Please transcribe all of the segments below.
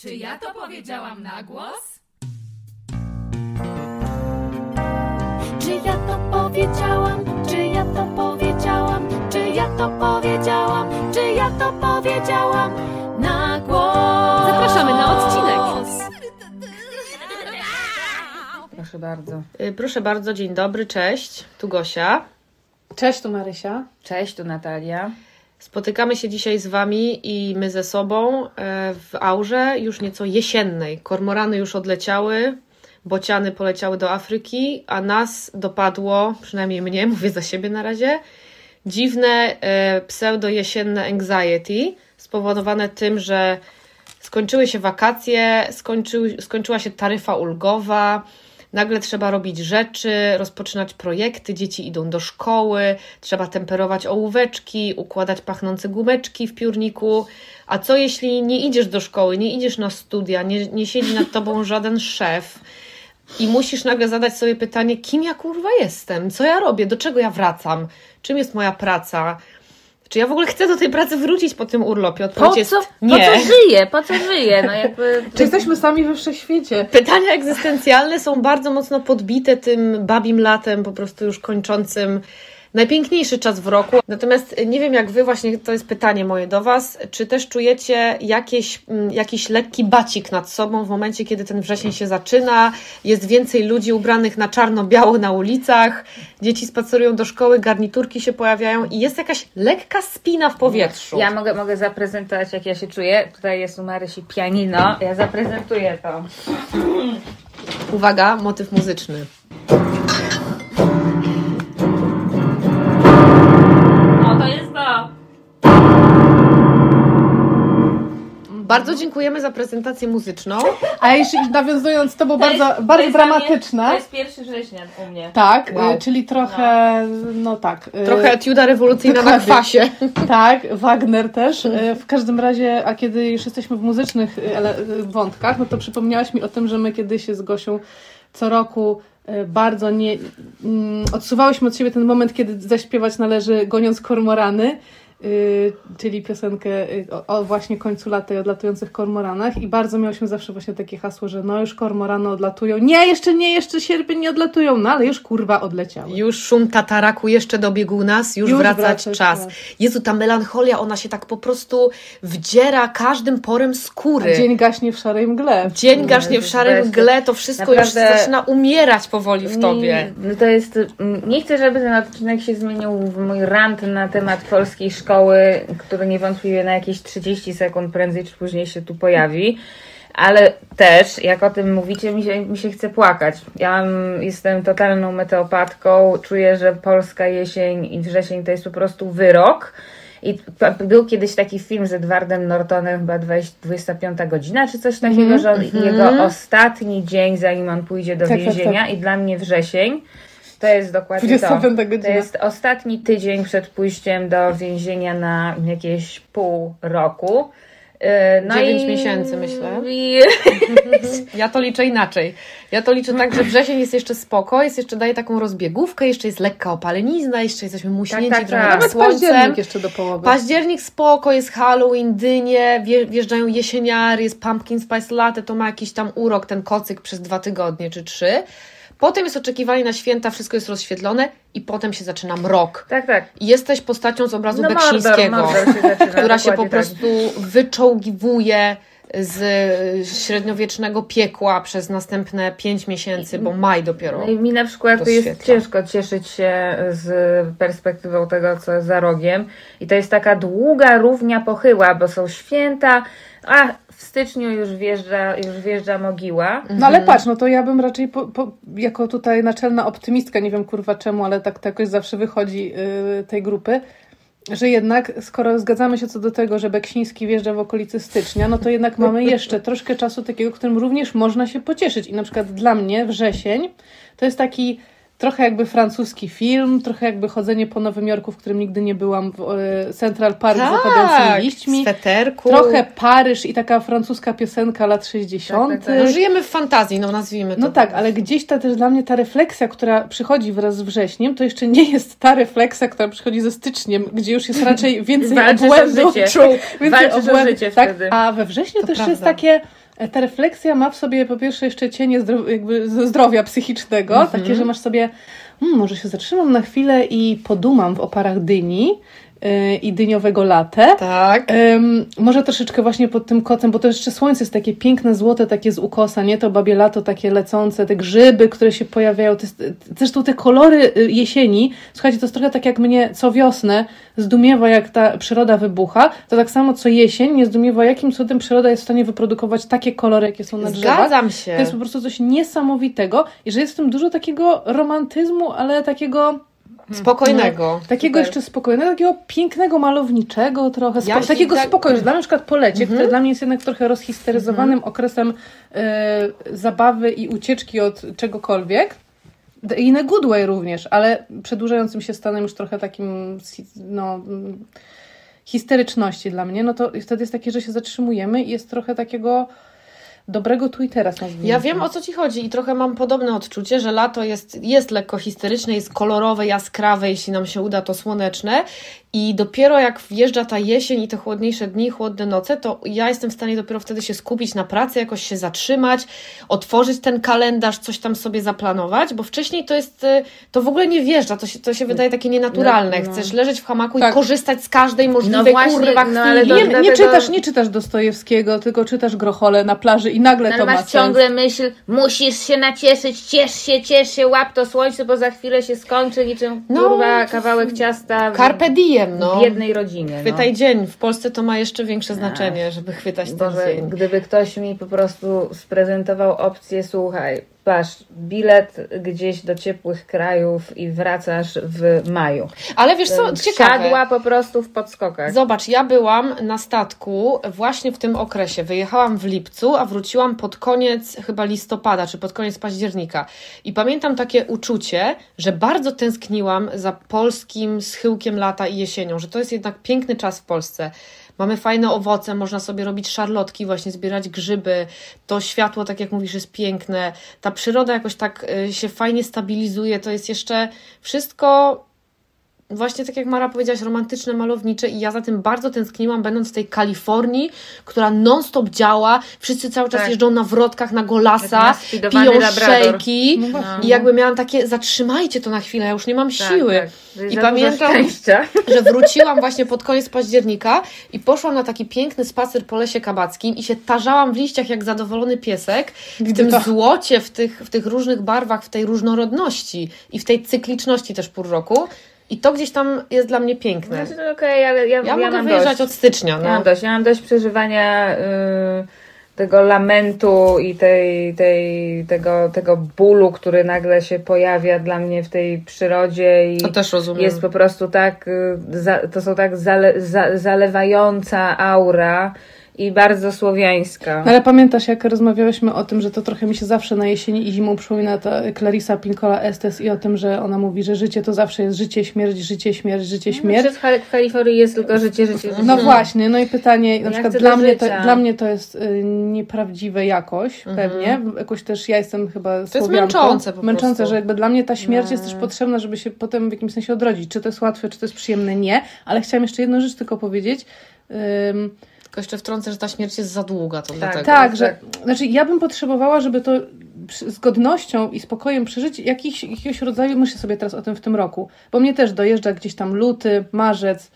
Czy ja to powiedziałam na głos? Czy ja to powiedziałam? Czy ja to powiedziałam? Czy ja to powiedziałam? Czy ja to powiedziałam na głos? Zapraszamy na odcinek. Proszę bardzo. Y, Proszę bardzo, dzień dobry, cześć. Tu Gosia. Cześć, tu Marysia. Cześć, tu Natalia. Spotykamy się dzisiaj z Wami i my ze sobą e, w aurze już nieco jesiennej. Kormorany już odleciały, bociany poleciały do Afryki, a nas dopadło, przynajmniej mnie, mówię za siebie na razie, dziwne e, pseudo-jesienne anxiety spowodowane tym, że skończyły się wakacje, skończył, skończyła się taryfa ulgowa, nagle trzeba robić rzeczy, rozpoczynać projekty, dzieci idą do szkoły, trzeba temperować ołóweczki, układać pachnące gumeczki w piórniku. A co jeśli nie idziesz do szkoły, nie idziesz na studia, nie, nie siedzi nad tobą żaden szef i musisz nagle zadać sobie pytanie, kim ja kurwa jestem, co ja robię, do czego ja wracam, czym jest moja praca, czy ja w ogóle chcę do tej pracy wrócić po tym urlopie? Odpowiedź Po jest co, po nie. co żyje? Po co żyje? No jakby... Czy jesteśmy sami we wszechświecie? Pytania egzystencjalne są bardzo mocno podbite tym babim latem, po prostu już kończącym najpiękniejszy czas w roku. Natomiast nie wiem, jak Wy, właśnie to jest pytanie moje do Was, czy też czujecie jakieś, mm, jakiś lekki bacik nad sobą w momencie, kiedy ten wrzesień się zaczyna, jest więcej ludzi ubranych na czarno-biało na ulicach, dzieci spacerują do szkoły, garniturki się pojawiają i jest jakaś lekka spina w powietrzu. Ja mogę, mogę zaprezentować, jak ja się czuję. Tutaj jest u Marysi pianino. Ja zaprezentuję to. Uwaga, motyw muzyczny. Bardzo dziękujemy za prezentację muzyczną. A jeszcze nawiązując, to było To jest- bardzo, to bardzo jest dla mnie- dramatyczne. To jest pierwszy września u mnie. Tak, Wow. y, czyli trochę, no, tak. y, Trochę etiuda rewolucyjna na kwasie. Tak, Wagner też. Y, W każdym razie, a kiedy już jesteśmy w muzycznych y, y, wątkach, no to przypomniałaś mi o tym, że my kiedyś z Gosią co roku y, bardzo nie mm, odsuwałyśmy od siebie ten moment, kiedy zaśpiewać należy Goniąc Kormorany, y, czyli piosenkę y, o, o właśnie końcu lata i odlatujących kormoranach i bardzo miałyśmy zawsze właśnie takie hasło, że no już kormorany odlatują. Nie, jeszcze nie, jeszcze sierpień nie odlatują, no ale już kurwa odleciały. Już szum tataraku jeszcze dobiegł nas, już, Już wracać wracać czas. czas. Jezu, ta melancholia, ona się tak po prostu wdziera każdym porem skóry. A dzień gaśnie w szarej mgle. Dzień gaśnie w szarym Weź. mgle, to wszystko Naprawdę- już zaczyna umierać powoli w tobie. Nie, no to jest. mm, Nie chcę, żeby ten odcinek się zmienił w mój rant na temat polskiej szkoły, który niewątpliwie na jakieś 30 sekund prędzej czy później się tu pojawi. Ale też, jak o tym mówicie, mi się, mi się chce płakać. Ja jestem totalną meteopatką, czuję, że polska jesień i wrzesień to jest po prostu wyrok. I był kiedyś taki film z Edwardem Nortonem, chyba 20, 25 godzina, czy coś takiego, że on, jego ostatni dzień, zanim on pójdzie do Tak, tak, więzienia, i dla mnie wrzesień to jest dokładnie 25 to. godzina. To jest ostatni tydzień przed pójściem do więzienia na jakieś pół roku. Yy, No Dziewięć i, miesięcy, myślę. I, Ja to liczę inaczej. Ja to liczę tak, że wrzesień jest jeszcze spoko, jest jeszcze daje taką rozbiegówkę, jeszcze jest lekka opalenizna, jeszcze jesteśmy muśnięci tak, trochę tak. tak, Nawet słońcem. październik jeszcze do połowy. Październik spoko, jest Halloween, dynie, wje- wjeżdżają jesieniary, jest pumpkin spice latte, to ma jakiś tam urok, ten kocyk przez dwa tygodnie czy trzy. Potem jest oczekiwanie na święta, wszystko jest rozświetlone i potem się zaczyna mrok. tak, tak. I jesteś postacią z obrazu No Mordor, Beksińskiego, Mordor się zaczyna, która się po tak. prostu wyczołgiwuje z średniowiecznego piekła przez następne pięć miesięcy, bo maj dopiero. No i mi na przykład To jest świetla. ciężko cieszyć się z perspektywą tego, co jest za rogiem. I to jest taka długa równia pochyła, bo są święta, a w styczniu już wjeżdża, już wjeżdża mogiła. No ale patrz, no to ja bym raczej po, po, jako tutaj naczelna optymistka, nie wiem kurwa czemu, ale tak to jakoś zawsze wychodzi yy, tej grupy, że jednak skoro zgadzamy się co do tego, że Beksiński wjeżdża w okolicy stycznia, no to jednak mamy jeszcze troszkę czasu takiego, którym również można się pocieszyć. I na przykład dla mnie wrzesień to jest taki trochę jakby francuski film, trochę jakby chodzenie po Nowym Jorku, w którym nigdy nie byłam, w e, Central Park z opadającymi liśćmi. sweterku. Trochę Paryż i taka francuska piosenka lat 60. Tak, tak, tak. No, żyjemy w fantazji, no nazwijmy to. No tak, ale gdzieś ta też dla mnie ta refleksja, która przychodzi wraz z wrześniem, to jeszcze nie jest ta refleksja, która przychodzi ze styczniem, gdzie już jest raczej więcej Walczysz o obłędu. życie. Walczysz o obłędu, życie tak? wtedy. A we wrześniu To też prawda. jest takie ta refleksja ma w sobie po pierwsze jeszcze cienie zdro, jakby zdrowia psychicznego, Mhm. takie, że masz sobie, hmm, może się zatrzymam na chwilę i podumam w oparach dyni i dyniowego latte. Tak. Ym, może troszeczkę właśnie pod tym kocem, bo to jeszcze słońce jest takie piękne, złote, takie z ukosa, nie? To babie lato takie lecące, te grzyby, które się pojawiają, to jest, zresztą te kolory y, jesieni, słuchajcie, to jest trochę tak jak mnie co wiosnę zdumiewa, jak ta przyroda wybucha, to tak samo co jesień mnie zdumiewa, jakim cudem przyroda jest w stanie wyprodukować takie kolory, jakie są na drzewach. Zgadzam się. To jest po prostu coś niesamowitego i że jest w tym dużo takiego romantyzmu, ale takiego Spokojnego. Takiego Super. jeszcze spokojnego, takiego pięknego, malowniczego trochę, spo, takiego tak- spokoju, że dla mnie na przykład polecie, Mhm. które dla mnie jest jednak trochę rozhisteryzowanym okresem e, zabawy i ucieczki od czegokolwiek, i in a good way również, ale przedłużającym się stanem już trochę takim no, mm, histeryczności dla mnie, no to wtedy jest takie, że się zatrzymujemy i jest trochę takiego dobrego tu i teraz nazwijmy. Ja wiem o co ci chodzi i trochę mam podobne odczucie, że lato jest, jest lekko historyczne, jest kolorowe, jaskrawe, jeśli nam się uda, to słoneczne. I dopiero jak wjeżdża ta jesień i te chłodniejsze dni, chłodne noce, to ja jestem w stanie dopiero wtedy się skupić na pracy, jakoś się zatrzymać, otworzyć ten kalendarz, coś tam sobie zaplanować, bo wcześniej to jest, y, to w ogóle nie wjeżdża, to się, to się wydaje takie nienaturalne. No, no. Chcesz leżeć w hamaku Tak. i korzystać z każdej możliwej No właśnie, kurwa no ale to- Nie, nie, czytasz, nie czytasz Dostojewskiego, tylko czytasz Grochole na plaży i nagle No, to ale ma masz sens. ciągle myśl, musisz się nacieszyć, ciesz się, ciesz się, łap to słońce, bo za chwilę się skończy niczym No, kurwa kawałek ciasta Carpe diem, no. biednej rodzinie. Chwytaj no. dzień. W Polsce to ma jeszcze większe znaczenie, żeby chwytać ten Boże, dzień. gdyby ktoś mi po prostu sprezentował opcję, słuchaj, masz bilet gdzieś do ciepłych krajów i wracasz w maju. Ale wiesz co, ciekawe. Siadła po prostu w podskokach. Zobacz, ja byłam na statku właśnie w tym okresie. Wyjechałam w lipcu, a wróciłam pod koniec chyba listopada, czy pod koniec października. I pamiętam takie uczucie, że bardzo tęskniłam za polskim schyłkiem lata i jesienią, że to jest jednak piękny czas w Polsce. Mamy fajne owoce, można sobie robić szarlotki, właśnie zbierać grzyby. To światło, tak jak mówisz, jest piękne. Ta przyroda jakoś tak y, się fajnie stabilizuje. To jest jeszcze wszystko właśnie tak jak Mara powiedziałaś, romantyczne, malownicze i ja za tym bardzo tęskniłam, będąc w tej Kalifornii, która non-stop działa, wszyscy cały czas Tak. jeżdżą na wrotkach, na golasa, naspidowany piją szejki No i jakby miałam takie, zatrzymajcie to na chwilę, ja już nie mam Tak, siły. tak. I pamiętam- szczęścia. Że wróciłam właśnie pod koniec października i poszłam na taki piękny spacer po lesie kabackim i się tarzałam w liściach jak zadowolony piesek, w tym to. złocie, w tych, w tych różnych barwach, w tej różnorodności i w tej cykliczności też pór roku. I to gdzieś tam jest dla mnie piękne. Znaczy, to okej, ale ja, Ja, ja mogę wyjeżdżać dość. od stycznia. Ja mam No. dość. Ja mam dość przeżywania y, tego lamentu i tej, tej, tego, tego bólu, który nagle się pojawia dla mnie w tej przyrodzie i To też rozumiem. jest po prostu tak, y, za, to są tak zale, za, zalewająca aura i bardzo słowiańska. Ale pamiętasz, jak rozmawiałyśmy o tym, że to trochę mi się zawsze na jesieni i zimą przypomina ta Clarissa Pinkola Estes i o tym, że ona mówi, że życie to zawsze jest życie, śmierć, życie, śmierć, życie, śmierć. Przez Hal- w Kalifornii jest tylko życie, życie, życie. No właśnie, no i pytanie, na Ja przykład dla mnie, to, dla mnie to jest y, nieprawdziwe jakoś, pewnie. Jakoś też ja jestem chyba jest Słowianką. męczące po Męczące, prostu. że jakby dla mnie ta śmierć jest też potrzebna, żeby się potem w jakimś sensie odrodzić. Czy to jest łatwe, czy to jest przyjemne? Nie. Ale chciałam jeszcze jedną rzecz tylko powiedzieć. Ym, Tylko jeszcze wtrącę, że ta śmierć jest za długa, to Tak. dlatego. tak, że znaczy ja bym potrzebowała, żeby to z godnością i spokojem przeżyć jakiś, jakiegoś rodzaju, myślę sobie teraz o tym w tym roku, bo mnie też dojeżdża gdzieś tam luty, marzec.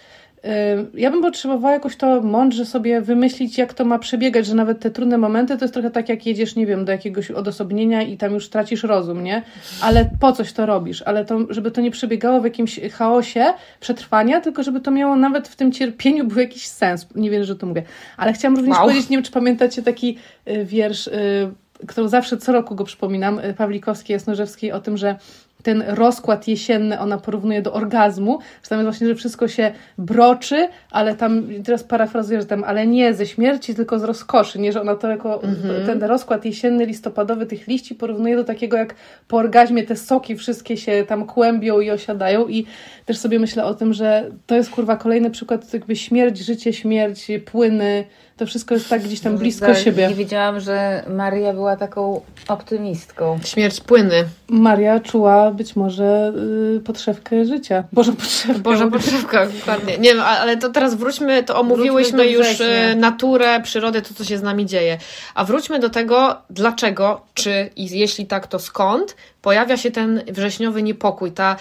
Ja bym potrzebowała jakoś to mądrze sobie wymyślić, jak to ma przebiegać, że nawet te trudne momenty to jest trochę tak, jak jedziesz, nie wiem, do jakiegoś odosobnienia i tam już tracisz rozum, nie? Ale po coś to robisz? Ale to, żeby to nie przebiegało w jakimś chaosie przetrwania, tylko żeby to miało nawet w tym cierpieniu był jakiś sens. Nie wiem, że to mówię. Ale chciałam również Wow. powiedzieć, nie wiem, czy pamiętacie taki y, wiersz, y, którą zawsze co roku go przypominam, y, Pawlikowskiej, Jasnorzewskiej, o tym, że ten rozkład jesienny ona porównuje do orgazmu, że tam jest właśnie, że wszystko się broczy, ale tam, teraz parafrazuję, że tam, ale nie ze śmierci, tylko z rozkoszy, nie, że ona to jako, ten rozkład jesienny, listopadowy tych liści porównuje do takiego, jak po orgazmie te soki wszystkie się tam kłębią i osiadają. I też sobie myślę o tym, że to jest kurwa kolejny przykład jakby śmierć, życie, śmierć, płyny, to wszystko jest tak gdzieś tam blisko Tak, siebie. I widziałam, że Maria była taką optymistką. Śmierć płyny. Maria czuła być może y, podszewkę życia. Boże, podszewkę. Boże, potrzebka, dokładnie. Nie wiem, a- ale to teraz wróćmy, to omówiłyśmy Wróćmy już e, naturę, przyrodę, to co się z nami dzieje. A wróćmy do tego, dlaczego, czy i jeśli tak, to skąd pojawia się ten wrześniowy niepokój, ta,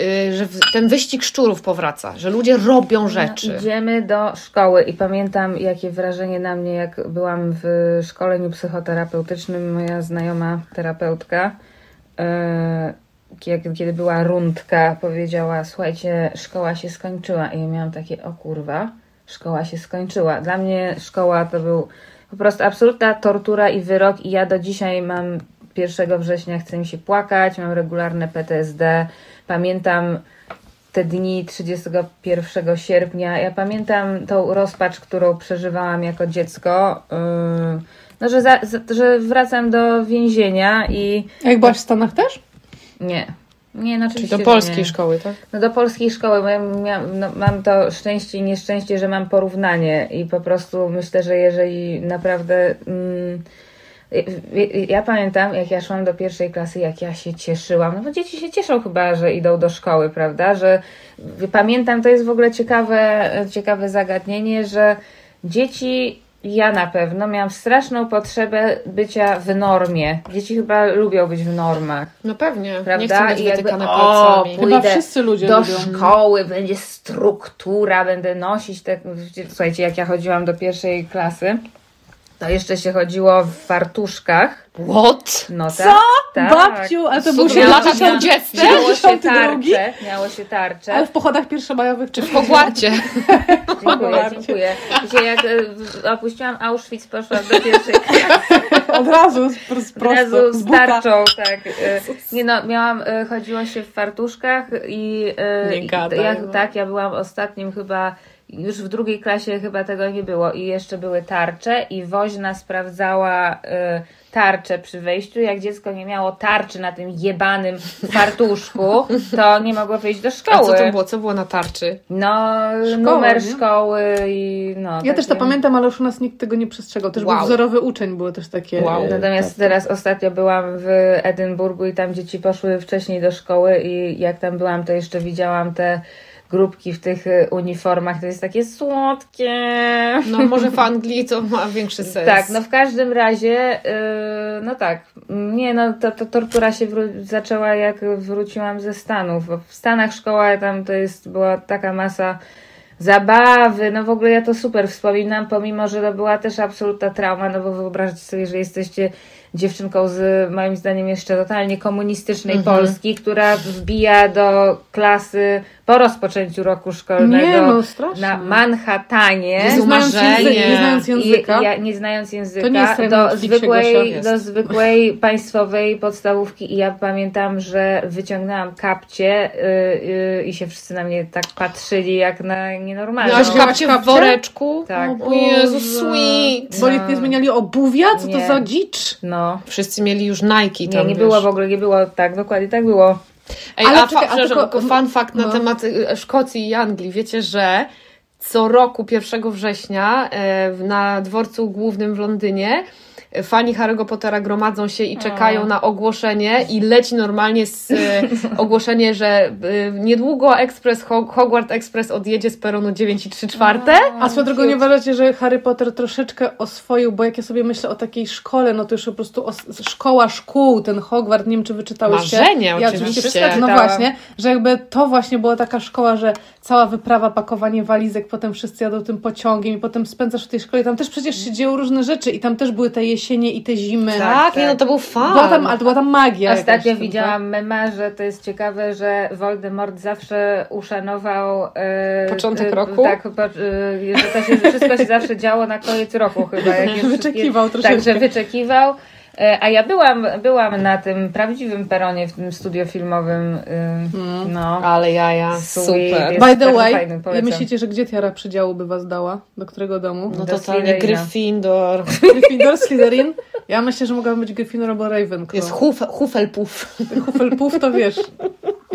y, że ten wyścig szczurów powraca, że ludzie robią rzeczy. No, Idziemy do szkoły i pamiętam, jakie wrażenie na mnie, jak byłam w szkoleniu psychoterapeutycznym, moja znajoma terapeutka, kiedy, kiedy była rundka, powiedziała: Słuchajcie, szkoła się skończyła. I ja miałam takie: O kurwa, szkoła się skończyła. Dla mnie szkoła to był po prostu absolutna tortura i wyrok, i ja do dzisiaj mam 1 września, chce mi się płakać, mam regularne PTSD. Pamiętam te dni 31 sierpnia. Ja pamiętam tą rozpacz, którą przeżywałam jako dziecko. Yy, No, że, za, że wracam do więzienia i A jak byłaś w Stanach też? nie. Nie, no Czyli do polskiej nie. szkoły, tak? No do polskiej szkoły, bo ja miałam, no, mam to szczęście i nieszczęście, że mam porównanie i po prostu myślę, że jeżeli naprawdę... Mm, ja- ja pamiętam, jak ja szłam do pierwszej klasy, jak ja się cieszyłam. No bo dzieci się cieszą chyba, że idą do szkoły, prawda? Że pamiętam, to jest w ogóle ciekawe, ciekawe zagadnienie, że dzieci, ja na pewno miałam straszną potrzebę bycia w normie. Dzieci chyba lubią być w normach. No pewnie. Nie Prawda? chcą być I jakby, o, Chyba wszyscy ludzie do lubią. szkoły, będzie struktura, będę nosić te... Słuchajcie, jak ja chodziłam do pierwszej klasy, to jeszcze się chodziło w fartuszkach. What? No Co? tak, tak. Babciu, ale to był Super, się lata lata 20. Miało się 92? tarcze, miało się tarcze. Ale w pochodach pierwszomajowych czy W Hogwarcie. Dziękuję, dziękuję. Wiecie, jak e, opuściłam Auschwitz, poszłam do pierwszej klasy. od razu z, z Od prosto, razu z tarczą, tak. e, Nie no, miałam, e, chodziło się w fartuszkach i, Nie i gadaj, ja, no. tak, ja byłam ostatnim chyba, już w drugiej klasie chyba tego nie było i jeszcze były tarcze i woźna sprawdzała e, tarcze przy wejściu. Jak dziecko nie miało tarczy na tym jebanym fartuszku, to nie mogło wyjść do A szkoły. co to było? Co było na tarczy? No, Szkoła, numer nie? szkoły i no. Ja też to pamiętam, ale już u nas nikt tego nie przestrzegał. Też Wow. był wzorowy uczeń, było też takie. Wow. Natomiast tak. teraz ostatnio byłam w Edynburgu i tam dzieci poszły wcześniej do szkoły i jak tam byłam, to jeszcze widziałam te grupki w tych y, uniformach. To jest takie słodkie. No może w Anglii to ma większy sens. Tak, no w każdym razie, yy, no tak, nie, no to, to tortura się zaczęła jak wróciłam ze Stanów. Bo w Stanach szkoła tam to jest, była taka masa zabawy, no w ogóle ja to super wspominam, pomimo, że to była też absolutna trauma, no bo wyobraźcie sobie, że jesteście dziewczynką z moim zdaniem jeszcze totalnie komunistycznej Mhm. Polski, która wbija do klasy po rozpoczęciu roku szkolnego Nie, no na Manhattanie. Nie znając, języka, nie znając języka. I, ja, nie znając języka, To nie do, zwykłej, do zwykłej państwowej podstawówki i ja pamiętam, że wyciągnęłam kapcie y, y, i się wszyscy na mnie tak patrzyli jak na nienormalną. Miałaś kapcie w woreczku? Tak. O Jezu, sweet. Bo No. nie zmieniali obuwia? Co to Nie. za dzicz? No. Wszyscy mieli już Nike Nie, tam, nie wiesz. było w ogóle, nie było tak, dokładnie tak było. Ej, Ale a, czekaj, fa- a tylko- fun fact na no. temat y, Szkocji i Anglii. Wiecie, że co roku 1 września e, na dworcu głównym w Londynie fani Harry'ego Pottera gromadzą się i czekają na ogłoszenie i leci normalnie z, e, ogłoszenie, że e, niedługo ekspres, Hog- Hogwarts Express odjedzie z peronu 9 i 3 czwarte. A swoją drogą nie uważacie, że Harry Potter troszeczkę oswoił, bo jak ja sobie myślę o takiej szkole, no to już po prostu os- szkoła szkół, ten Hogwart, nie wiem czy wyczytałyście. Marzenie, ja oczywiście. oczywiście. Wszystko No właśnie, że jakby to właśnie była taka szkoła, że cała wyprawa, pakowanie walizek, potem wszyscy jadą tym pociągiem i potem spędzasz w tej szkole. Tam też przecież się dzieją różne rzeczy i tam też były te jesienie i te zimy. Tak, tak. nie, no to był fan. Była tam, ale była tam magia. jakaś Ostatnio tym, widziałam mema, że to jest ciekawe, że Voldemort zawsze uszanował e, Początek e, roku? Tak, po, e, że to się, wszystko się zawsze działo na koniec roku chyba. Jak Wyczekiwał troszeczkę. Tak, że wyczekiwał. E, A ja byłam, byłam na tym prawdziwym peronie w tym studio filmowym. e, No. Ale jaja, super. By the way, fajny, polecam. myślicie, że gdzie tiara przydziału by was dała? Do którego domu? No Do totalnie. Gryffindor. Gryffindor, Slytherin? Ja myślę, że mogłabym być Gryffindor albo Ravenclaw. Jest Huf, Hufflepuff. Hufflepuff to wiesz.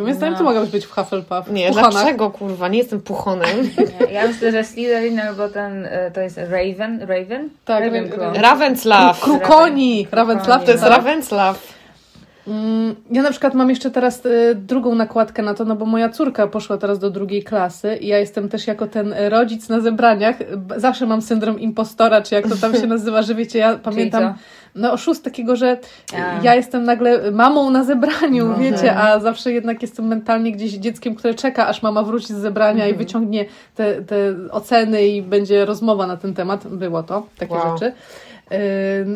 Więc no. zdaniem ty mogłabyś być w Hufflepuff. Nie, w dlaczego kurwa? Nie jestem puchonem. Nie, ja myślę, że Slytherin albo ten, e, to jest Raven, Raven? Tak, Ravenclaw. Ravensslaw. Krukoni! Ravensslaw To jest tak? Mm, Ja na przykład mam jeszcze teraz y, drugą nakładkę na to, no bo moja córka poszła teraz do drugiej klasy i ja jestem też jako ten rodzic na zebraniach. Zawsze mam syndrom impostora, czy jak to tam się nazywa, że wiecie, ja pamiętam no oszust takiego, że A. ja jestem nagle mamą na zebraniu, No. wiecie, a zawsze jednak jestem mentalnie gdzieś dzieckiem, które czeka, aż mama wróci z zebrania i wyciągnie te, te oceny i będzie rozmowa na ten temat. Było to, takie Wow. rzeczy.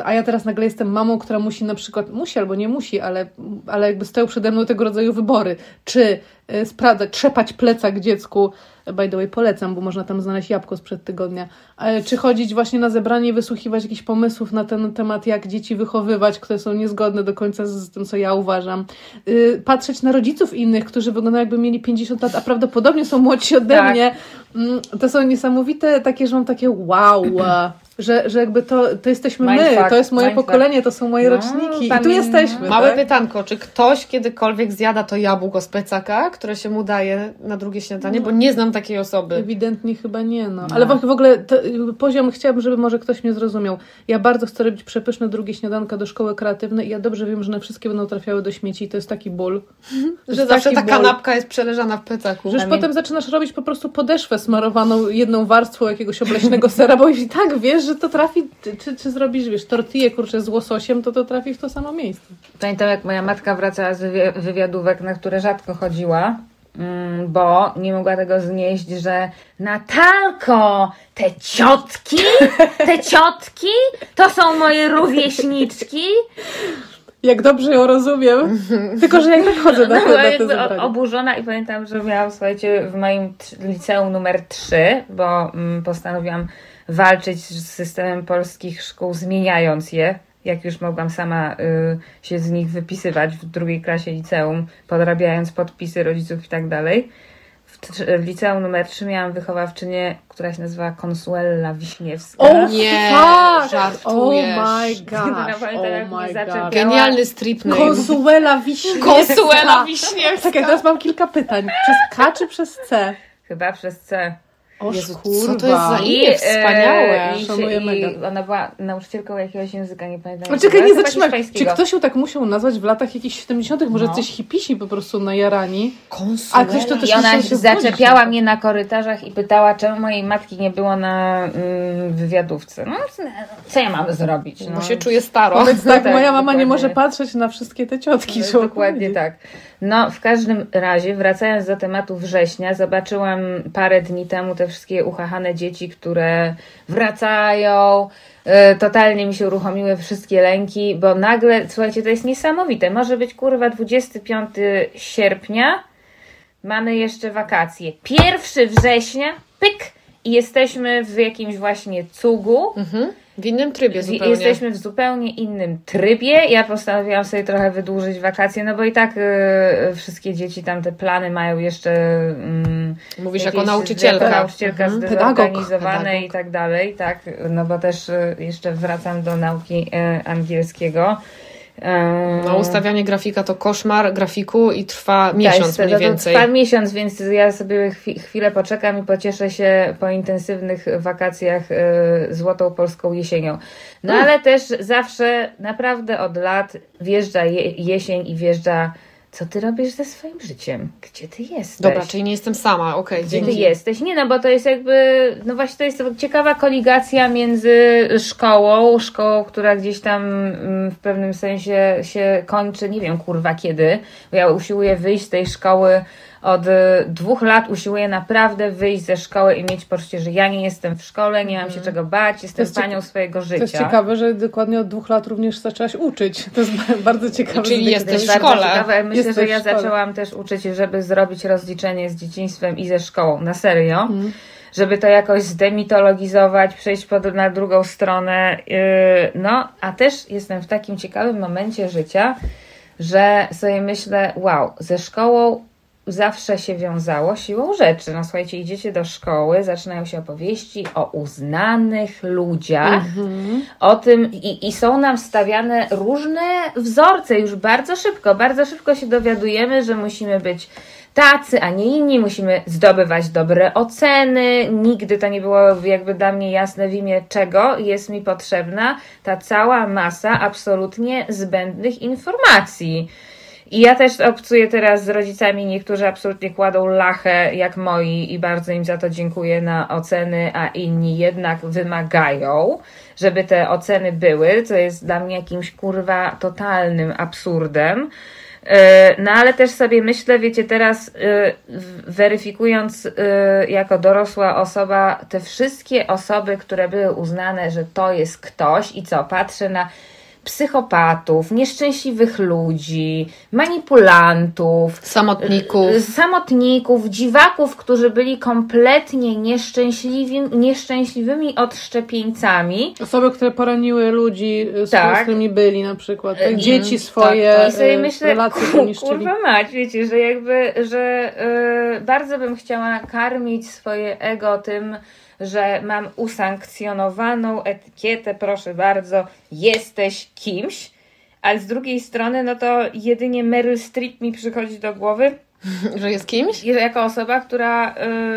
A ja teraz nagle jestem mamą, która musi na przykład, musi albo nie musi, ale, ale jakby stoją przede mną tego rodzaju wybory. Czy sprawdzać, trzepać plecak dziecku, by the way polecam, bo można tam znaleźć jabłko sprzed tygodnia, E, czy chodzić właśnie na zebranie i wysłuchiwać jakichś pomysłów na ten temat, jak dzieci wychowywać, które są niezgodne do końca z, tym, co ja uważam. Y, Patrzeć na rodziców innych, którzy wyglądają jakby mieli 50 lat, a prawdopodobnie są młodsi ode Tak. mnie. Mm, To są niesamowite takie, że mam takie wow, że, że jakby to, to jesteśmy my, Mindfuck, to jest moje pokolenie, to są moje No, roczniki i tu jesteśmy. Małe tak? pytanko, czy ktoś kiedykolwiek zjada to jabłko z plecaka, które się mu daje na drugie śniadanie? Bo nie znam takiej osoby. Ewidentnie chyba nie, no. Ale w ogóle to, poziom chciałabym, żeby może ktoś mnie zrozumiał. Ja bardzo chcę robić przepyszne drugie śniadanka do szkoły kreatywnej i ja dobrze wiem, że na wszystkie będą trafiały do śmieci i to jest taki ból. Że jest zawsze ta ból. kanapka jest przeleżana w plecaku. Że już potem zaczynasz robić po prostu podeszwę smarowaną jedną warstwą jakiegoś obleśnego sera, bo i tak wiesz, że to trafi, czy, czy, zrobisz, wiesz, tortillę kurczę z łososiem, to to trafi w to samo miejsce. Pamiętam, jak moja matka wracała z wywi- wywiadówek, na które rzadko chodziła, bo nie mogła tego znieść, że Natalko, te ciotki, te ciotki, to są moje rówieśniczki. Jak dobrze ją rozumiem. Tylko, że ja nie chodzę na, No, była na te zebrania. oburzona i pamiętam, że miałam, słuchajcie, w moim liceum numer 3, bo mm, postanowiłam walczyć z systemem polskich szkół, zmieniając je. Jak już mogłam sama y, się z nich wypisywać w drugiej klasie liceum, podrabiając podpisy rodziców i tak dalej. W, liceum numer 3 miałam wychowawczynię, która się nazywa Consuela Wiśniewska. O, Nie, fuck! żartujesz. Oh my jak oh my god. Genialny strip name. Konsuela Wiśniewska. Konsuela Wiśniewska. Czekaj, teraz mam kilka pytań. Przez K czy przez C? Chyba przez C. O Jezu, kurwa. co to jest za imię e, wspaniałe. i, Szanuję i mega. ona była nauczycielką jakiegoś języka, nie pamiętam. No czekaj, nie zatrzymaj. Czy ktoś ją tak musiał nazwać w latach jakichś 70., może No. coś hipisi po prostu najarani? Konsuela. A ktoś to też I ona się zaczepiała zgodzić. mnie na korytarzach i pytała, czemu mojej matki nie było na mm, wywiadówce. No, co ja mam zrobić? No, Bo się czuję staro. Powiedz tak, tak, moja mama nie może patrzeć na wszystkie te ciotki. No, Dokładnie tak. No, w każdym razie, wracając do tematu września, zobaczyłam parę dni temu te wszystkie uchachane dzieci, które wracają. E, Totalnie mi się uruchomiły wszystkie lęki, bo nagle, słuchajcie, to jest niesamowite. Może być kurwa 25 sierpnia, mamy jeszcze wakacje. 1 września, pyk, i jesteśmy w jakimś właśnie cugu. Mhm. W innym trybie zupełnie. Jesteśmy w zupełnie innym trybie. Ja postanowiłam sobie trochę wydłużyć wakacje, no bo i tak y, wszystkie dzieci tam te plany mają jeszcze. Mm, Mówisz jakieś jako nauczycielka. Jako nauczycielka Mhm. zdezorganizowane Pedagog. i tak dalej, tak. No bo też y, jeszcze wracam do nauki y, angielskiego. Y, No, ustawianie grafika to koszmar grafiku i trwa miesiąc tak, mniej więcej. Trwa miesiąc, więc ja sobie chwi- chwilę poczekam i pocieszę się po intensywnych wakacjach y, złotą polską jesienią. No ale też zawsze, naprawdę od lat wjeżdża je, jesień i wjeżdża, co ty robisz ze swoim życiem? Gdzie ty jesteś? Dobra, czyli nie jestem sama, okej, Gdzie ty dzięki. jesteś? Nie, no bo to jest jakby, no właśnie to jest ciekawa koligacja między szkołą, szkołą, która gdzieś tam mm, w pewnym sensie się kończy, nie wiem kurwa kiedy, bo ja usiłuję wyjść z tej szkoły od y, dwóch lat, usiłuję naprawdę wyjść ze szkoły i mieć poczucie, że ja nie jestem w szkole, nie mam się czego bać, jestem panią swojego życia. To jest ciekawe, że dokładnie od dwóch lat również zaczęłaś uczyć. To jest ba- bardzo ciekawe. Czyli zbieg jesteś To jest w szkole. ciekawe. Myślę, Jesteś że ja zaczęłam też uczyć, żeby zrobić rozliczenie z dzieciństwem i ze szkołą. Na serio. Mhm. Żeby to jakoś zdemitologizować, przejść pod, na drugą stronę. Yy, no, a też jestem w takim ciekawym momencie życia, że sobie myślę, wow, ze szkołą zawsze się wiązało siłą rzeczy. No słuchajcie, idziecie do szkoły, zaczynają się opowieści o uznanych ludziach, o tym i, i są nam stawiane różne wzorce już bardzo szybko. Bardzo szybko się dowiadujemy, że musimy być tacy, a nie inni, musimy zdobywać dobre oceny. Nigdy to nie było jakby dla mnie jasne w imię czego jest mi potrzebna ta cała masa absolutnie zbędnych informacji. I ja też obcuję teraz z rodzicami, niektórzy absolutnie kładą lachę jak moi i bardzo im za to dziękuję na oceny, a inni jednak wymagają, żeby te oceny były, co jest dla mnie jakimś kurwa totalnym absurdem. E, No ale też sobie myślę, wiecie, teraz e, weryfikując e, jako dorosła osoba te wszystkie osoby, które były uznane, że to jest ktoś i co, patrzę na psychopatów, nieszczęśliwych ludzi, manipulantów, Samotników. y, samotników, dziwaków, którzy byli kompletnie nieszczęśliwi, nieszczęśliwymi odszczepieńcami. Osoby, które poraniły ludzi, y, z Tak. którymi byli na przykład. Tak? I- Dzieci swoje, tak, I sobie y, myślę, relacje ku, poniszczyli. kurwa mać, wiecie, że jakby, że y, bardzo bym chciała karmić swoje ego tym, że mam usankcjonowaną etykietę, proszę bardzo, jesteś kimś, ale z drugiej strony, no to jedynie Meryl Streep mi przychodzi do głowy, Że jest kimś? Jako osoba, która, y,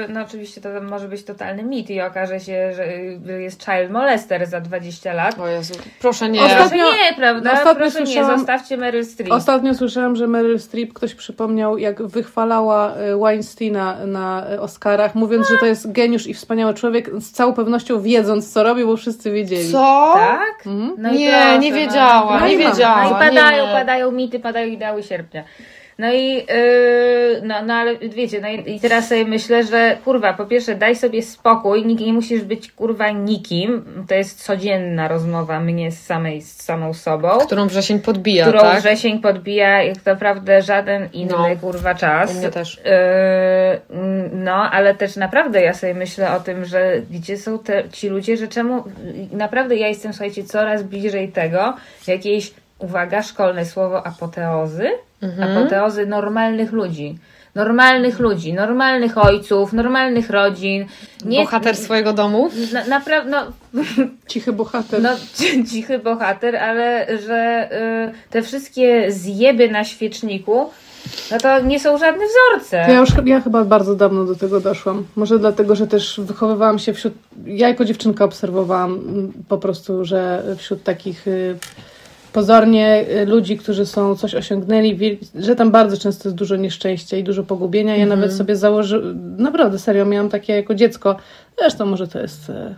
no oczywiście to może być totalny mit i okaże się, że y, jest child molester za 20 lat. O Jezu, proszę nie. Ostatnio- Proszę nie, prawda? ostatnio Proszę nie, słyszałam- zostawcie Meryl Streep. Ostatnio słyszałam, że Meryl Streep ktoś przypomniał, jak wychwalała y, Weinsteina na Oscarach, mówiąc, że to jest geniusz i wspaniały człowiek, z całą pewnością wiedząc, co robi, bo wszyscy wiedzieli. Co? Tak? Mhm. No Nie, proszę, nie wiedziała, No nie wiedziała. No i padają, nie. padają mity, padają ideały sierpnia. No i, yy, no, no ale wiecie, no i, i teraz sobie myślę, że kurwa, po pierwsze daj sobie spokój, nie, nie musisz być kurwa nikim, to jest codzienna rozmowa mnie z samej, z samą sobą. Którą wrzesień podbija, którą tak? wrzesień podbija jak naprawdę żaden inny No. kurwa czas. U mnie też. Yy, no, ale też naprawdę ja sobie myślę o tym, że gdzie są te, ci ludzie, że czemu naprawdę ja jestem, słuchajcie, coraz bliżej tego, jakiejś, uwaga, szkolne słowo apoteozy, Mhm. apoteozy normalnych ludzi. Normalnych ludzi, normalnych ojców, normalnych rodzin. Nie, Bohater swojego domu. Na, naprawdę, no, Cichy bohater. no, cichy bohater, ale że y, te wszystkie zjeby na świeczniku, no to nie są żadne wzorce. To ja już ja chyba bardzo dawno do tego doszłam. Może dlatego, że też wychowywałam się wśród. Ja jako dziewczynka obserwowałam mm, po prostu, że wśród takich y, pozornie y, ludzi, którzy są coś osiągnęli, że tam bardzo często jest dużo nieszczęścia i dużo pogubienia. Ja nawet sobie założyłam, naprawdę serio, miałam takie jako dziecko. Zresztą może to jest e,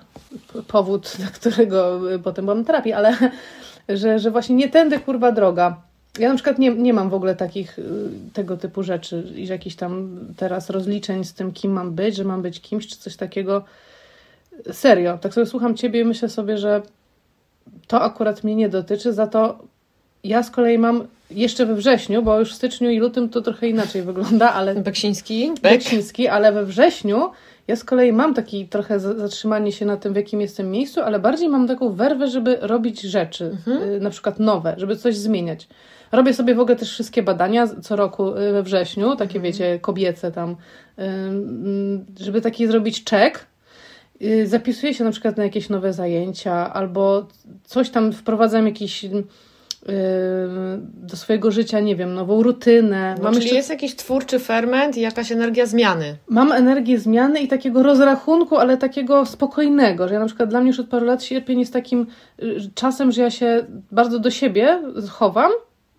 powód, dla którego y, potem byłam terapii, ale że, że właśnie nie tędy kurwa droga. Ja na przykład nie, nie mam w ogóle takich y, tego typu rzeczy i że jakichś tam teraz rozliczeń z tym, kim mam być, że mam być kimś, czy coś takiego. Serio, tak sobie słucham ciebie i myślę sobie, że to akurat mnie nie dotyczy, za to ja z kolei mam jeszcze we wrześniu, bo już w styczniu i lutym to trochę inaczej wygląda, ale Beksiński. Bek. Beksiński, ale we wrześniu ja z kolei mam taki trochę za- zatrzymanie się na tym, w jakim jestem miejscu, ale bardziej mam taką werwę, żeby robić rzeczy, y, na przykład nowe, żeby coś zmieniać. Robię sobie w ogóle też wszystkie badania co roku y, we wrześniu, takie wiecie, kobiece tam, y, żeby taki zrobić czek. Y, Zapisuję się na przykład na jakieś nowe zajęcia, albo coś tam wprowadzam jakiś y, do swojego życia, nie wiem, nową rutynę. No, Mam czyli jeszcze jest jakiś twórczy ferment i jakaś energia zmiany. Mam energię zmiany i takiego rozrachunku, ale takiego spokojnego, że ja na przykład dla mnie już od paru lat sierpień jest takim y, czasem, że ja się bardzo do siebie chowam,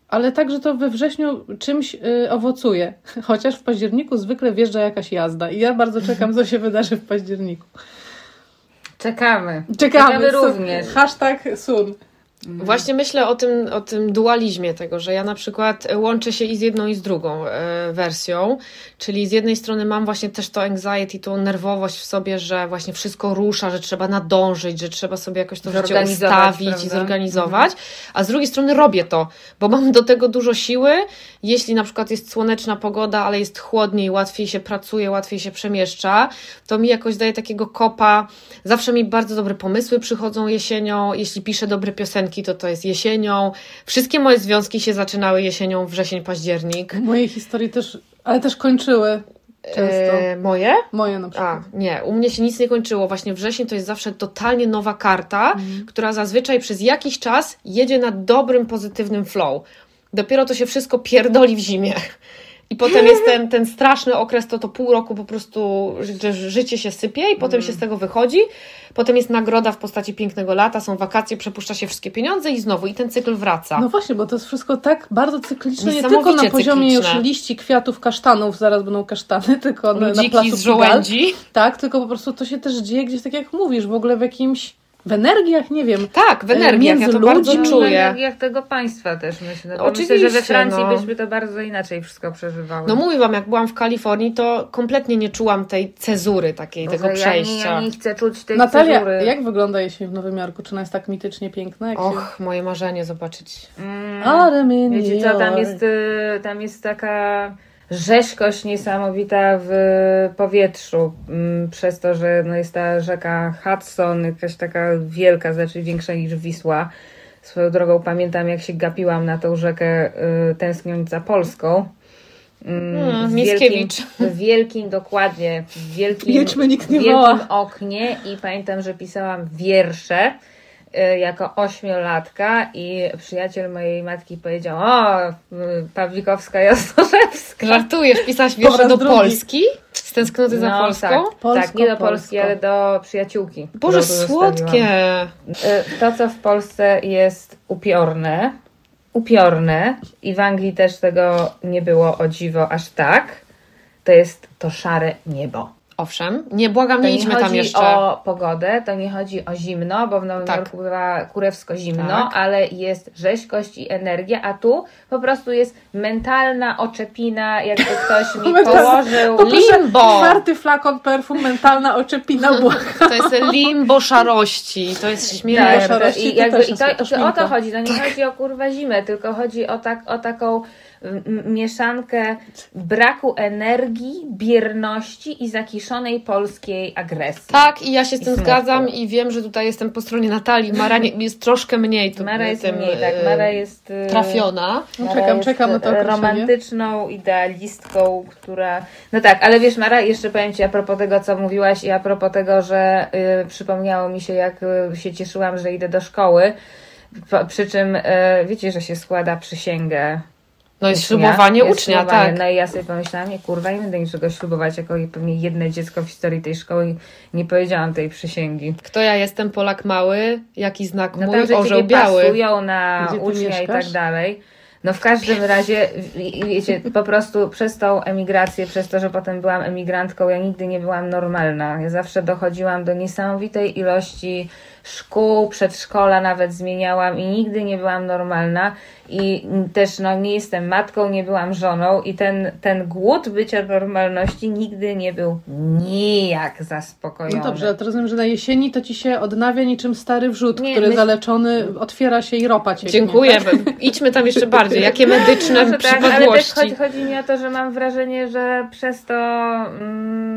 ale także to we wrześniu czymś owocuje. Chociaż w październiku zwykle wjeżdża jakaś jazda i ja bardzo czekam, co się wydarzy w październiku. Czekamy. Czekamy, sun. również. Hashtag sun. Właśnie myślę o tym, o tym dualizmie tego, że ja na przykład łączę się i z jedną i z drugą e, wersją, czyli z jednej strony mam właśnie też to anxiety, tą nerwowość w sobie, że właśnie wszystko rusza, że trzeba nadążyć, że trzeba sobie jakoś to życie ustawić i prawda? zorganizować, a z drugiej strony robię to, bo mam do tego dużo siły, jeśli na przykład jest słoneczna pogoda, ale jest chłodniej, łatwiej się pracuje, łatwiej się przemieszcza, to mi jakoś daje takiego kopa, zawsze mi bardzo dobre pomysły przychodzą jesienią, jeśli piszę dobre piosenki, piosenki, to to jest jesienią. Wszystkie moje związki się zaczynały jesienią, wrzesień, październik. Moje historie też, ale też kończyły często. E, moje? Moje na przykład. A, nie, u mnie się nic nie kończyło. Właśnie wrzesień to jest zawsze totalnie nowa karta, która zazwyczaj przez jakiś czas jedzie na dobrym, pozytywnym flow. Dopiero to się wszystko pierdoli w zimie. I potem jest ten, ten straszny okres, to to pół roku po prostu, że życie się sypie i potem się z tego wychodzi. Potem jest nagroda w postaci pięknego lata, są wakacje, przepuszcza się wszystkie pieniądze i znowu, i ten cykl wraca. No właśnie, bo to jest wszystko tak bardzo cykliczne, nie tylko na poziomie cykliczne. już liści, kwiatów, kasztanów, zaraz będą kasztany, tylko na, na placu z żołędzi. Tak, tylko po prostu to się też dzieje gdzieś tak jak mówisz, w ogóle w jakimś, w energiach, nie wiem. Tak, w energiach, ja między to bardzo ludźmi, czuję. Jak tego państwa też myślę. Bo Oczywiście, myślę, że we Francji no. byśmy to bardzo inaczej wszystko przeżywały. No mówię Wam, jak byłam w Kalifornii, to kompletnie nie czułam tej cezury takiej, Boże, tego Ja nie, przejścia. ja nie chcę czuć tej Natalia, cezury. jak wygląda jesień w Nowym Jorku? Czy ona jest tak mitycznie piękna? Jak się... Och, moje marzenie zobaczyć. Mm. Autumn in Wiecie co, tam jest, y, tam jest taka rzeźkość niesamowita w powietrzu, mm, przez to, że no jest ta rzeka Hudson, jakaś taka wielka, znaczy większa niż Wisła. Swoją drogą pamiętam, jak się gapiłam na tą rzekę, y, tęskniąc za Polską. Mm, Mm, w Mickiewicz. wielkim, w wielkim, dokładnie, w wielkim, Jedźmy, nikt nie wielkim woła. oknie i pamiętam, że pisałam wiersze jako ośmiolatka i przyjaciel mojej matki powiedział, o, y, Pawlikowska Jasnorzewska. Żartujesz, pisałaś wiersze do drugi. Polski? Z tęsknoty za No, Polską? Tak, Polsko, tak, nie do Polski, Polsko. ale do przyjaciółki. Boże, słodkie! Y, To, co w Polsce jest upiorne, upiorne i w Anglii też tego nie było o dziwo aż tak, to jest to szare niebo. Owszem, nie błagam, To nie idźmy chodzi tam jeszcze. o pogodę, to nie chodzi o zimno, bo w Nowym Tak. Jorku bywa kurewsko zimno, Tak. ale jest rzeźkość i energia, a tu po prostu jest mentalna oczepina, jakby ktoś mi położył... Limbo. czwarty flakon perfum, mentalna oczepina. To jest limbo szarości, to jest Tak, szarości i, jakby, i to, to o to chodzi. No nie chodzi o kurwa zimę, tylko chodzi o, tak, o taką mieszankę braku energii, bierności i zakiszonej polskiej agresji. Tak, i ja się z tym smutku. zgadzam i wiem, że tutaj jestem po stronie Natalii. Mara nie, jest troszkę mniej tu, Mara jest tym, mniej, tak. e, Mara jest y, trafiona. No, Mara czekam, jest czekam na to określenie. romantyczną idealistką, która... No tak, ale wiesz Mara, jeszcze powiem Ci a propos tego, co mówiłaś i a propos tego, że y, przypomniało mi się, jak y, się cieszyłam, że idę do szkoły. Po, przy czym y, wiecie, że się składa przysięgę No jest ucznia. ślubowanie Jest ucznia, ślubowanie. tak. No i ja sobie pomyślałam, nie kurwa, nie będę niczego ślubować, jako pewnie jedno dziecko w historii tej szkoły nie powiedziałam tej przysięgi. Kto ja jestem, Polak mały, jaki znak No mój, tam, że orzeł nie biały. pasują na Gdzie ucznia i tak dalej. No w każdym razie, wiecie, po prostu przez tą emigrację, przez to, że potem byłam emigrantką, ja nigdy nie byłam normalna. Ja zawsze dochodziłam do niesamowitej ilości szkół, przedszkola nawet zmieniałam i nigdy nie byłam normalna. I też no, nie jestem matką, nie byłam żoną i ten, ten głód bycia normalności nigdy nie był nijak zaspokojony. No dobrze, ale to rozumiem, że na jesieni to ci się odnawia niczym stary wrzód, Nie, który my- zaleczony otwiera się i ropa cieknie. Dziękuję. Idźmy tam jeszcze bardziej. Jakie medyczne Może tak, ale też przypadłości. chodzi, chodzi mi o to, że mam wrażenie, że przez to, mm,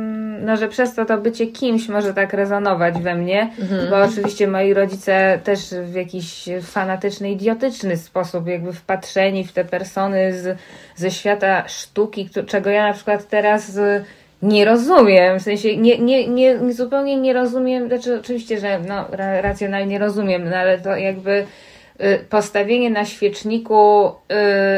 no, że przez to to bycie kimś może tak rezonować we mnie, Mhm. bo oczywiście moi rodzice też w jakiś fanatyczny, idiotyczny sposób jakby wpatrzeni w te persony z, ze świata sztuki, czego ja na przykład teraz y, nie rozumiem, w sensie nie, nie, nie, nie zupełnie nie rozumiem, znaczy oczywiście, że no, ra, racjonalnie rozumiem, no, ale to jakby y, postawienie na świeczniku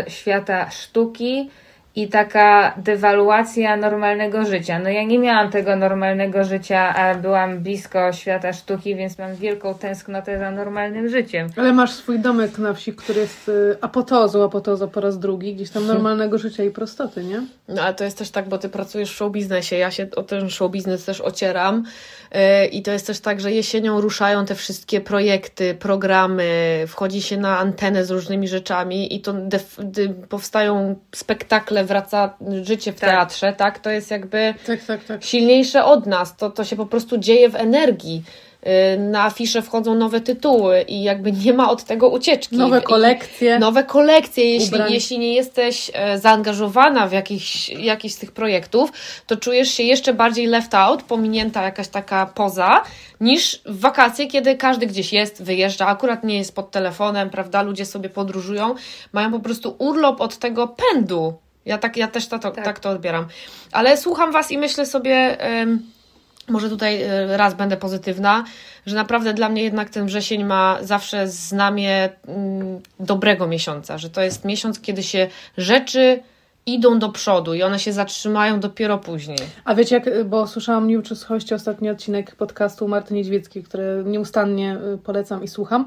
y, świata sztuki i taka dewaluacja normalnego życia. No ja nie miałam tego normalnego życia, a byłam blisko świata sztuki, więc mam wielką tęsknotę za normalnym życiem. Ale masz swój domek na wsi, który jest y, apotozą, apotozą po raz drugi, gdzieś tam normalnego życia i prostoty, nie? No ale to jest też tak, bo ty pracujesz w show biznesie, ja się o ten show biznes też ocieram i to jest też tak, że jesienią ruszają te wszystkie projekty, programy, wchodzi się na antenę z różnymi rzeczami i to powstają spektakle, wraca życie w Tak. teatrze, tak? To jest jakby Tak, tak, tak. silniejsze od nas, to, to się po prostu dzieje w energii. Y, na afisze wchodzą nowe tytuły i jakby nie ma od tego ucieczki. Nowe I- kolekcje. Nowe kolekcje, jeśli, Ubrań. jeśli nie jesteś e, zaangażowana w jakiś, jakiś z tych projektów, to czujesz się jeszcze bardziej left out, pominięta jakaś taka poza, niż w wakacje, kiedy każdy gdzieś jest, wyjeżdża, akurat nie jest pod telefonem, prawda? Ludzie sobie podróżują, mają po prostu urlop od tego pędu. Ja, tak, ja też to, to, tak. to odbieram. Ale słucham Was i myślę sobie. Może tutaj e, raz będę pozytywna, że naprawdę dla mnie jednak ten wrzesień ma zawsze znamię mm, dobrego miesiąca, że to jest miesiąc, kiedy się rzeczy idą do przodu i one się zatrzymają dopiero później. A wiecie, jak, bo słyszałam czy słuchaście ostatni odcinek podcastu Marty Niedźwieckiej, który nieustannie y, polecam i słucham,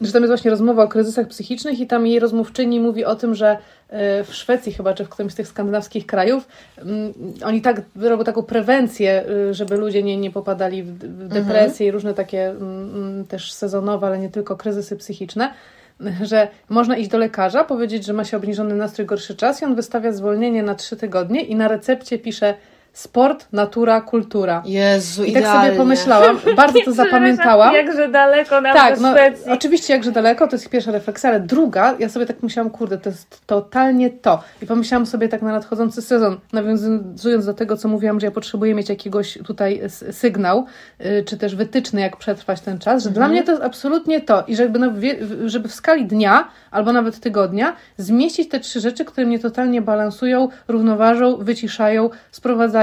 że tam jest właśnie rozmowa o kryzysach psychicznych i tam jej rozmówczyni mówi o tym, że y, w Szwecji chyba, czy w którymś z tych skandynawskich krajów, mm, oni tak robią taką prewencję, y, żeby ludzie nie, nie popadali w, w depresję i różne takie mm, mm, też sezonowe, ale nie tylko kryzysy psychiczne, że można iść do lekarza, powiedzieć, że ma się obniżony nastrój, gorszy czas i on wystawia zwolnienie na trzy tygodnie i na recepcie pisze sport, natura, kultura. Jezu, I tak sobie pomyślałam, bardzo to zapamiętałam. Jakże daleko nam Tak, do no Szwecji. oczywiście jakże daleko, to jest pierwsza refleksja, ale druga, ja sobie tak myślałam, kurde, to jest totalnie to. I pomyślałam sobie tak na nadchodzący sezon, nawiązując do tego, co mówiłam, że ja potrzebuję mieć jakiegoś tutaj sygnał, y, czy też wytyczny, jak przetrwać ten czas, że dla mnie to jest absolutnie to. I żeby, no, żeby w skali dnia, albo nawet tygodnia, zmieścić te trzy rzeczy, które mnie totalnie balansują, równoważą, wyciszają, sprowadzają,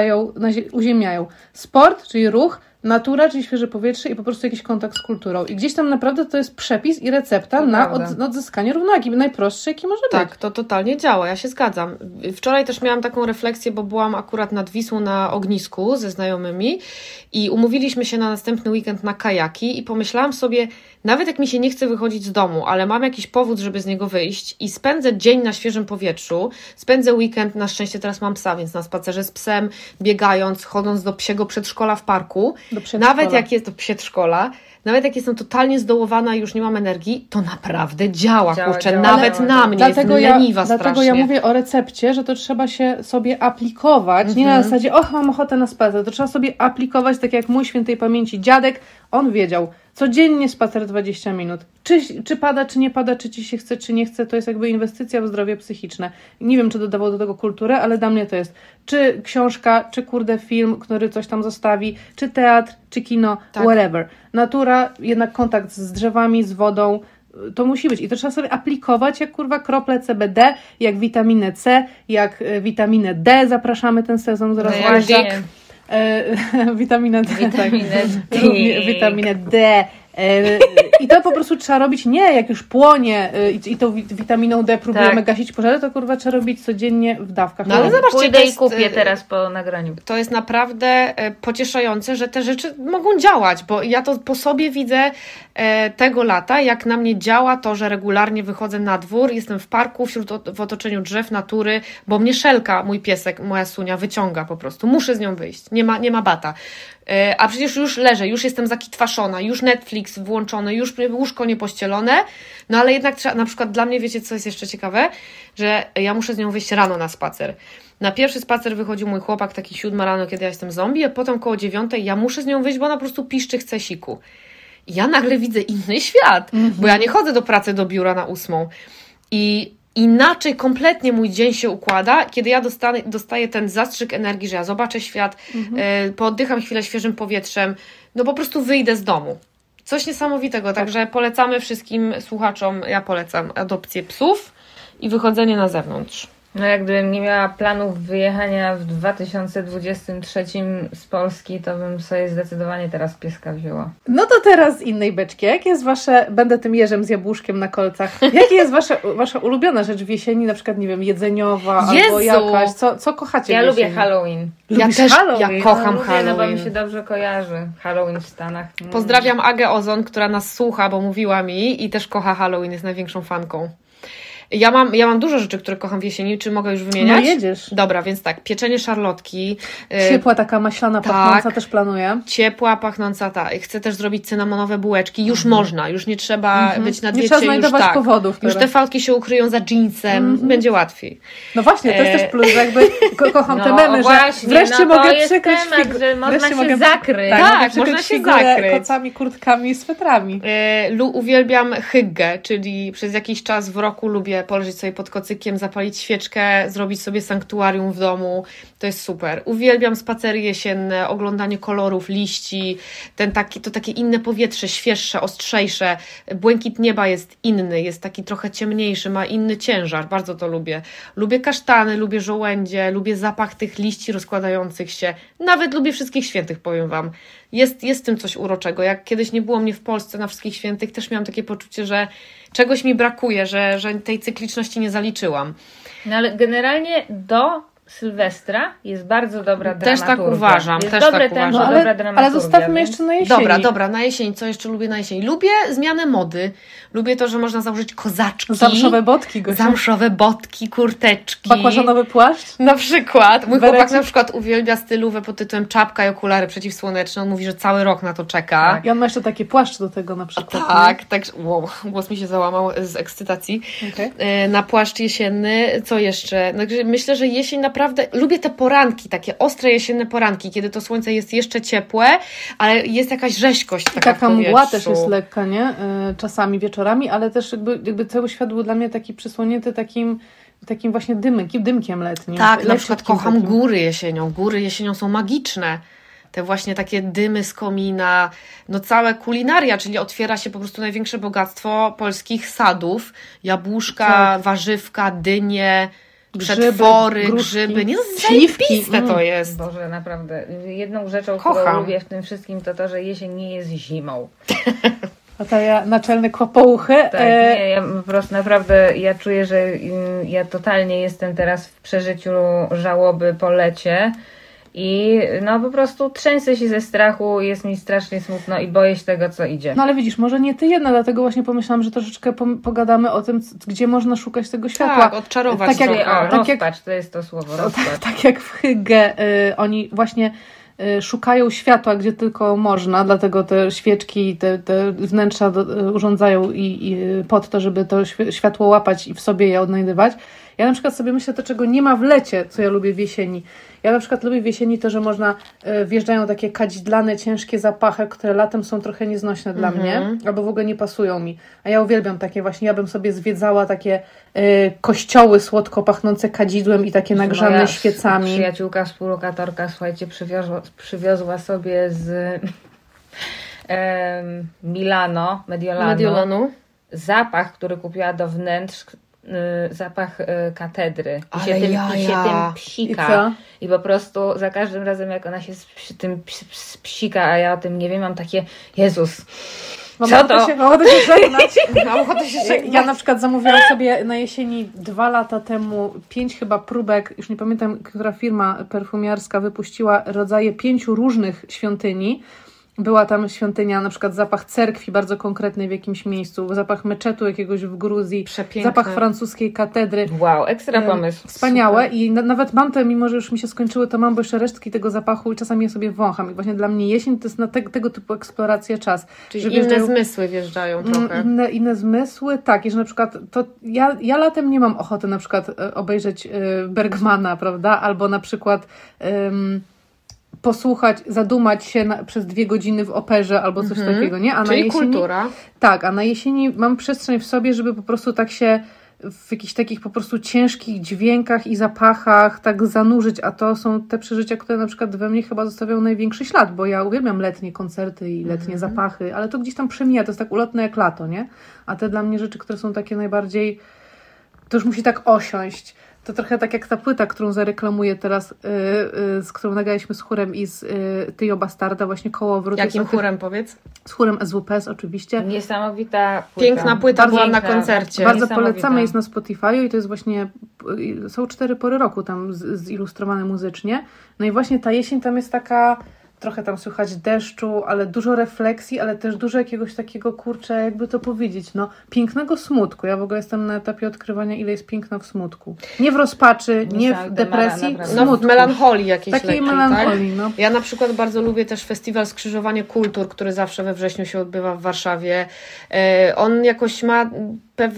zie- uziemiają. Sport, czyli ruch, natura, czyli świeże powietrze i po prostu jakiś kontakt z kulturą. I gdzieś tam naprawdę to jest przepis i recepta na, od, odzyskanie równowagi. Najprostszy, jaki może być. Tak, to totalnie działa, ja się zgadzam. Wczoraj też miałam taką refleksję, bo byłam akurat nad Wisłą na ognisku ze znajomymi i umówiliśmy się na następny weekend na kajaki i pomyślałam sobie, nawet jak mi się nie chce wychodzić z domu, ale mam jakiś powód, żeby z niego wyjść i spędzę dzień na świeżym powietrzu, spędzę weekend, na szczęście teraz mam psa, więc na spacerze z psem, biegając, chodząc do psiego przedszkola w parku. Nawet jak jest to przedszkola, nawet jak jestem totalnie zdołowana i już nie mam energii, to naprawdę działa, Działa, kurczę, działa, nawet działa. na mnie Dlatego jest ja, leniwa dlatego strasznie. ja mówię o recepcie, że to trzeba się sobie aplikować. Nie Mhm. na zasadzie, och, mam ochotę na spacer. To trzeba sobie aplikować, tak jak mój świętej pamięci dziadek. On wiedział, codziennie spacer 20 minut. Czy, czy pada, czy nie pada, czy ci się chce, czy nie chce, to jest jakby inwestycja w zdrowie psychiczne. Nie wiem, czy dodawał do tego kulturę, ale dla mnie to jest czy książka, czy kurde film, który coś tam zostawi, czy teatr, czy kino, Tak. whatever. Natura, jednak kontakt z drzewami, z wodą, to musi być. I to trzeba sobie aplikować jak kurwa krople CBD, jak witaminę C, jak e, witaminę D. Zapraszamy ten sezon zaraz. No. Dick. E, witaminę D. Witaminę tak. D. Równie- Witaminę D. I to po prostu trzeba robić nie jak już płonie e, i, i tą wit- witaminą D próbujemy Tak. gasić pożary, to kurwa trzeba robić codziennie w dawkach. No ale zobaczcie, Pójdę i jest, kupię y, teraz po nagraniu. to jest naprawdę e, pocieszające, że te rzeczy mogą działać, bo ja to po sobie widzę e, tego lata, jak na mnie działa to, że regularnie wychodzę na dwór, jestem w parku, wśród, w otoczeniu drzew, natury, bo mnie szelka, mój piesek, moja sunia wyciąga po prostu. Muszę z nią wyjść, nie ma, nie ma bata. E, a przecież już leżę, już jestem zakitwaszona, już Netflix włączony, już łóżko niepościelone, no ale jednak trzeba, na przykład dla mnie, wiecie co jest jeszcze ciekawe, że ja muszę z nią wyjść rano na spacer. Na pierwszy spacer wychodził mój chłopak, taki siódma rano, kiedy ja jestem zombie, a potem koło dziewiątej ja muszę z nią wyjść, bo ona po prostu piszczy, chce siku. I ja nagle widzę inny świat, bo ja nie chodzę do pracy do biura na ósmą. I inaczej kompletnie mój dzień się układa, kiedy ja dostanę, dostaję ten zastrzyk energii, że ja zobaczę świat, e, pooddycham chwilę świeżym powietrzem, no po prostu wyjdę z domu. Coś niesamowitego, także polecamy wszystkim słuchaczom, ja polecam adopcję psów i wychodzenie na zewnątrz. No jak gdybym nie miała planów wyjechania w 2023 z Polski, to bym sobie zdecydowanie teraz pieska wzięła. No to teraz z innej beczki. Jakie jest wasze, będę tym jeżem z jabłuszkiem na kolcach, jakie jest wasze, wasza ulubiona rzecz w jesieni, na przykład, nie wiem, jedzeniowa albo Jezu! jakaś, co, co kochacie Ja w lubię? Halloween. Ja Lubisz też, Halloween? ja kocham no, lubię, No bo Halloween. mi się dobrze kojarzy. Halloween w Stanach. Mm. Pozdrawiam Agę Ozon, która nas słucha, bo mówiła mi i też kocha Halloween, jest największą fanką. Ja mam, ja mam dużo rzeczy, które kocham w jesieni. Czy mogę już No wymieniać? jedziesz. Dobra, więc tak, pieczenie szarlotki. y, Ciepła taka maślana tak. pachnąca też planuję. Ciepła, pachnąca ta. Chcę też zrobić cynamonowe bułeczki. Już można, już nie trzeba być na Mhm. Nie diecie. trzeba już znajdować tak. powodów Już te fałki się ukryją za jeansem, będzie łatwiej. No właśnie, to jest E, też plus, że jakby ko kocham te No memy, właśnie, że wreszcie no to mogę jest przykryć temat, że można wreszcie się mogę- zakryć. Tak, Tak, można się zakryć. kocami, kurtkami i swetrami. E, Lu, uwielbiam hyggę, czyli przez jakiś czas w roku lubię poleżeć sobie pod kocykiem, zapalić świeczkę, zrobić sobie sanktuarium w domu. To jest super. Uwielbiam spacery jesienne, oglądanie kolorów, liści, ten taki, to takie inne powietrze, świeższe, ostrzejsze. Błękit nieba jest inny, jest taki trochę ciemniejszy, ma inny ciężar. Bardzo to lubię. Lubię kasztany, lubię żołędzie, lubię zapach tych liści rozkładających się. Nawet lubię wszystkich świętych, powiem Wam. Jest, jest w tym coś uroczego. Jak kiedyś nie było mnie w Polsce na wszystkich świętych, też miałam takie poczucie, że czegoś mi brakuje, że, że tej cykliczności nie zaliczyłam. No ale generalnie do Sylwestra jest bardzo dobra Też tak dramaturgia. uważam, Jest też dobre tak tempo, uważam. No, dobra ale, dramaturgia. ale zostawmy jeszcze na jesieni. Dobra, dobra, na jesień. Co jeszcze lubię na jesień? Lubię zmianę mody. Lubię to, że można założyć kozaczki. Zamszowe botki, Gosia. Zamszowe botki, kurteczki. Bakłażanowy płaszcz. Na przykład. Mój Berecik. chłopak na przykład uwielbia stylówę pod tytułem czapka i okulary przeciwsłoneczne. On mówi, że cały rok na to czeka. I on ma jeszcze takie płaszcz do tego na przykład. Tak, tak. Wow, głos mi się załamał z ekscytacji. Okej. E, na płaszcz jesienny. Co jeszcze? Także myślę, że jesień naprawdę. Lubię te poranki, takie ostre jesienne poranki, kiedy to słońce jest jeszcze ciepłe, ale jest jakaś rzeźkość taka, Taka mgła też jest lekka, nie? Y, Czasami wieczorami, ale też jakby, jakby cały świat był dla mnie taki przysłonięty takim, takim właśnie dymkiem, dymkiem letnim. Tak, na przykład kocham takim. góry jesienią. Góry jesienią są magiczne. Te właśnie takie dymy z komina, no całe kulinaria, czyli otwiera się po prostu największe bogactwo polskich sadów. Jabłuszka, Tak. warzywka, dynie, przetwory, gruszki, grzyby. Nie, no śliwki. zajebiste to Mm. jest. Boże, naprawdę. Jedną rzeczą, Kocham. którą lubię w tym wszystkim, to to, że jesień nie jest zimą. A ta ja, naczelny kłopouchy. Tak, e, nie, ja po prostu naprawdę, ja czuję, że mm, ja totalnie jestem teraz w przeżyciu żałoby po lecie i no po prostu trzęsę się ze strachu, jest mi strasznie smutno i boję się tego, co idzie. No ale widzisz, może nie ty jedna, dlatego właśnie pomyślałam, że troszeczkę pogadamy o tym, gdzie można szukać tego światła. Tak, odczarować Tak jak- o, tak jak- rozpacz, to jest to słowo, O, tak, rozpacz. tak jak w Hygge, y, oni właśnie y, szukają światła, gdzie tylko można, dlatego te świeczki, te, te wnętrza do, y, urządzają i, i pod to, żeby to świ- światło łapać i w sobie je odnajdywać. Ja na przykład sobie myślę to, czego nie ma w lecie, co ja lubię w jesieni. Ja na przykład lubię w jesieni to, że można, y, wjeżdżają takie kadzidlane, ciężkie zapachy, które latem są trochę nieznośne dla mnie, albo w ogóle nie pasują mi. A ja uwielbiam takie właśnie, ja bym sobie zwiedzała takie y, kościoły słodko pachnące kadzidłem i takie nagrzane Moja świecami. Przyjaciółka, współlokatorka, słuchajcie, przywiozła, przywiozła sobie z Milano, Mediolanu, Mediolanu. zapach, który kupiła do wnętrz, zapach y, katedry. I się, tym, I się tym I psika. co? I po prostu za każdym razem, jak ona się z- tym ps- ps- psika, a ja o tym nie wiem, mam takie, Jezus, Mam Co ochotę to? Się, mam ochotę się żegnać. Mam ochotę się Ja, żegnać. ja na przykład zamówiłam sobie na jesieni dwa lata temu pięć chyba próbek, już nie pamiętam, która firma perfumiarska wypuściła rodzaje pięciu różnych świątyni. Była tam świątynia, na przykład zapach cerkwi bardzo konkretnej w jakimś miejscu, zapach meczetu jakiegoś w Gruzji, Przepiękne. zapach francuskiej katedry. wow, ekstra pomysł. Wspaniałe i na, nawet mam te, mimo że już mi się skończyły, to mam bo jeszcze resztki tego zapachu i czasami je sobie wącham. I właśnie dla mnie jesień to jest na te, tego typu eksploracja czas. Czyli że inne wjeżdżają- zmysły wjeżdżają Mm, trochę. Inne, inne zmysły, tak, i że na przykład to ja, ja latem nie mam ochoty na przykład e, obejrzeć e, Bergmana, prawda, albo na przykład em, posłuchać, zadumać się na, przez dwie godziny w operze albo coś takiego, nie? A na Mhm. Czyli jesieni, kultura. Tak, a na jesieni mam przestrzeń w sobie, żeby po prostu tak się w jakichś takich po prostu ciężkich dźwiękach i zapachach tak zanurzyć, a to są te przeżycia, które na przykład we mnie chyba zostawiają największy ślad, bo ja uwielbiam letnie koncerty i letnie zapachy, ale to gdzieś tam przemija, to jest tak ulotne jak lato, nie? A te dla mnie rzeczy, które są takie najbardziej, to już musi tak osiąść. To trochę tak jak ta płyta, którą zareklamuję teraz, yy, yy, z którą nagraliśmy z chórem i z yy, Tyjo Bastarda, właśnie kołowrót. Jakim Jest o tych- chórem powiedz? Z chórem SWPS oczywiście. Niesamowita płyta. Piękna płyta Bardzo była na koncercie. Bardzo polecamy, jest na Spotify i to jest właśnie, są cztery pory roku tam z- zilustrowane muzycznie. No i właśnie ta jesień tam jest taka, trochę tam słychać deszczu, ale dużo refleksji, ale też dużo jakiegoś takiego, kurczę, jakby to powiedzieć, no, pięknego smutku. Ja w ogóle jestem na etapie odkrywania, ile jest piękna w smutku. Nie w rozpaczy, nie Niesamowite, w depresji. No, w smutku. melancholii jakiejś Takiej lekkiej, melancholii, tak? no. Ja na przykład bardzo lubię też festiwal Skrzyżowanie Kultur, który zawsze we wrześniu się odbywa w Warszawie. E, On jakoś ma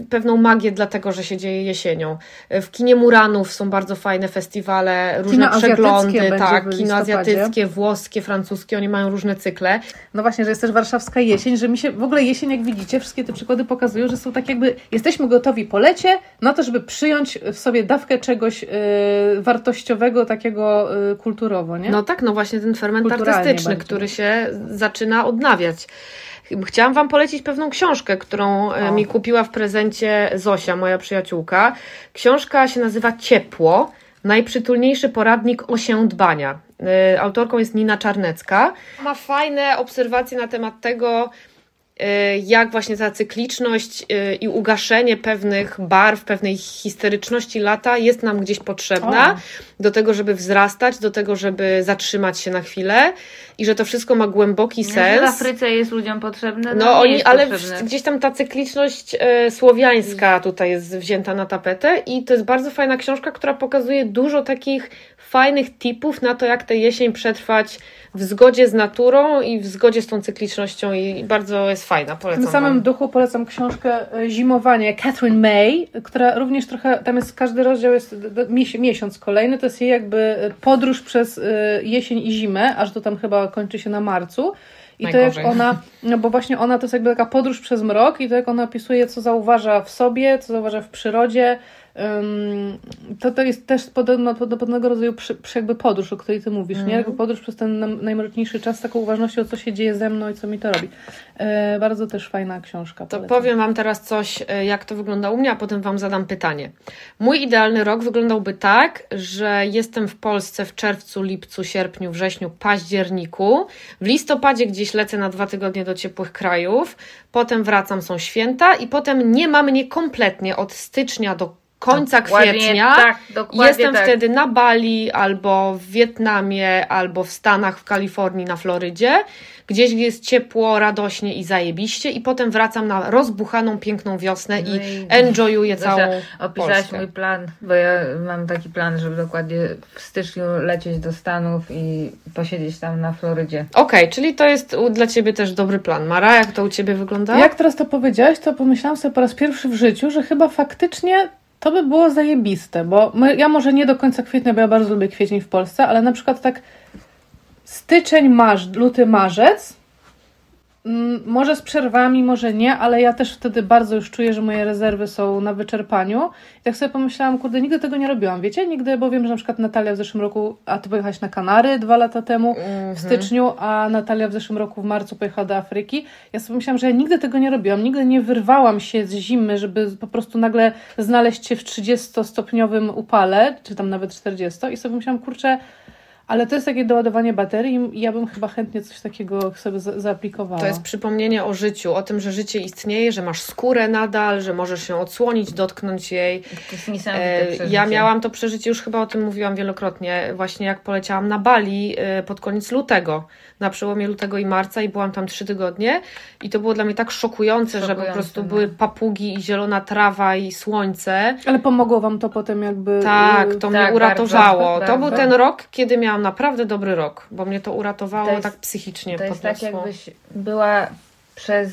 pewną magię, dlatego że się dzieje jesienią. W kinie Muranów są bardzo fajne festiwale, różne azjatyckie przeglądy, będzie tak, kino azjatyckie, włoskie, francuskie, oni mają różne cykle. No właśnie, że jest też warszawska jesień, że mi się w ogóle jesień, jak widzicie, wszystkie te przykłady pokazują, że są tak jakby, jesteśmy gotowi po lecie na to, żeby przyjąć w sobie dawkę czegoś y, wartościowego, takiego y, kulturowo, nie? No tak, no właśnie ten ferment artystyczny, który się zaczyna odnawiać. Chciałam Wam polecić pewną książkę, którą e, O. mi kupiła w prezencie Zosia, moja przyjaciółka. Książka się nazywa Ciepło. Najprzytulniejszy poradnik osiądbania. E, Autorką jest Nina Czarnecka. Ma fajne obserwacje na temat tego, jak właśnie ta cykliczność e, i ugaszenie pewnych barw, pewnej histeryczności lata jest nam gdzieś potrzebna O. do tego, żeby wzrastać, do tego, żeby zatrzymać się na chwilę i że to wszystko ma głęboki W sens. Afryce jest ludziom potrzebne. No, No oni, ale w, potrzebne. gdzieś tam ta cykliczność e, słowiańska tutaj jest wzięta na tapetę i to jest bardzo fajna książka, która pokazuje dużo takich fajnych tipów na to, jak tę jesień przetrwać w zgodzie z naturą i w zgodzie z tą cyklicznością i bardzo jest fajna, W polecam tym samym wam. duchu polecam książkę e, Zimowanie Catherine May, która również trochę, tam jest każdy rozdział jest miesiąc kolejny, to jest jej jakby e, podróż przez e, jesień i zimę, aż to tam chyba kończy się na marcu. I to Najgorzej. jak ona, no bo właśnie ona to jest jakby taka podróż przez mrok i to jak ona opisuje, co zauważa w sobie, co zauważa w przyrodzie, to to jest też podobno, podobnego rodzaju przy, przy jakby podróż, o której ty mówisz, nie? Jakby podróż przez ten najmroczniejszy czas, z taką uważnością, co się dzieje ze mną i co mi to robi. E, bardzo też fajna książka. To polecam. powiem Wam teraz coś, e, jak to wygląda u mnie, a potem Wam zadam pytanie. Mój idealny rok wyglądałby tak, że jestem w Polsce w czerwcu, lipcu, sierpniu, wrześniu, październiku. W listopadzie gdzieś lecę na dwa tygodnie do ciepłych krajów. Potem wracam, są święta i potem nie ma mnie kompletnie od stycznia do końca Dokładnie kwietnia. Tak, dokładnie Jestem tak. wtedy na Bali, albo w Wietnamie, albo w Stanach, w Kalifornii, na Florydzie, gdzieś gdzie jest ciepło, radośnie i zajebiście, i potem wracam na rozbuchaną, piękną wiosnę No i i- enjoyuję Zosia, całą Opisałaś Polskę. mój plan, bo ja mam taki plan, żeby dokładnie w styczniu lecieć do Stanów i posiedzieć tam na Florydzie. Okej, czyli to jest dla Ciebie też dobry plan. Mara, jak to u Ciebie wygląda? Jak teraz to powiedziałaś, to pomyślałam sobie po raz pierwszy w życiu, że chyba faktycznie to by było zajebiste, bo my, ja może nie do końca kwietnia, bo ja bardzo lubię kwiecień w Polsce, ale na przykład tak styczeń, marz, luty, marzec, może z przerwami, może nie, ale ja też wtedy bardzo już czuję, że moje rezerwy są na wyczerpaniu. I tak sobie pomyślałam, kurde, nigdy tego nie robiłam, wiecie? Nigdy, bo wiem, że na przykład Natalia w zeszłym roku, a ty pojechałaś na Kanary dwa lata temu, Mhm. w styczniu, a Natalia w zeszłym roku w marcu pojechała do Afryki. Ja sobie myślałam, że ja nigdy tego nie robiłam, nigdy nie wyrwałam się z zimy, żeby po prostu nagle znaleźć się w 30-stopniowym upale, czy tam nawet 40 i sobie myślałam, kurczę, ale to jest takie doładowanie baterii i ja bym chyba chętnie coś takiego sobie za- zaaplikowała. To jest przypomnienie o życiu, o tym, że życie istnieje, że masz skórę nadal, że możesz się odsłonić, dotknąć jej. To jest niesamowite E, przeżycie. Ja miałam to przeżycie, już chyba o tym mówiłam wielokrotnie, właśnie jak poleciałam na Bali e, pod koniec lutego, na przełomie lutego i marca i byłam tam trzy tygodnie i to było dla mnie tak szokujące, że po Szokujące, prostu no. były papugi i zielona trawa i słońce. Ale pomogło wam to potem jakby... Tak, y, to tak, mnie bardzo, uratowało. to bardzo. był ten rok, kiedy miałam naprawdę dobry rok, bo mnie to uratowało To jest- tak psychicznie. To jest tak, jakbyś była przez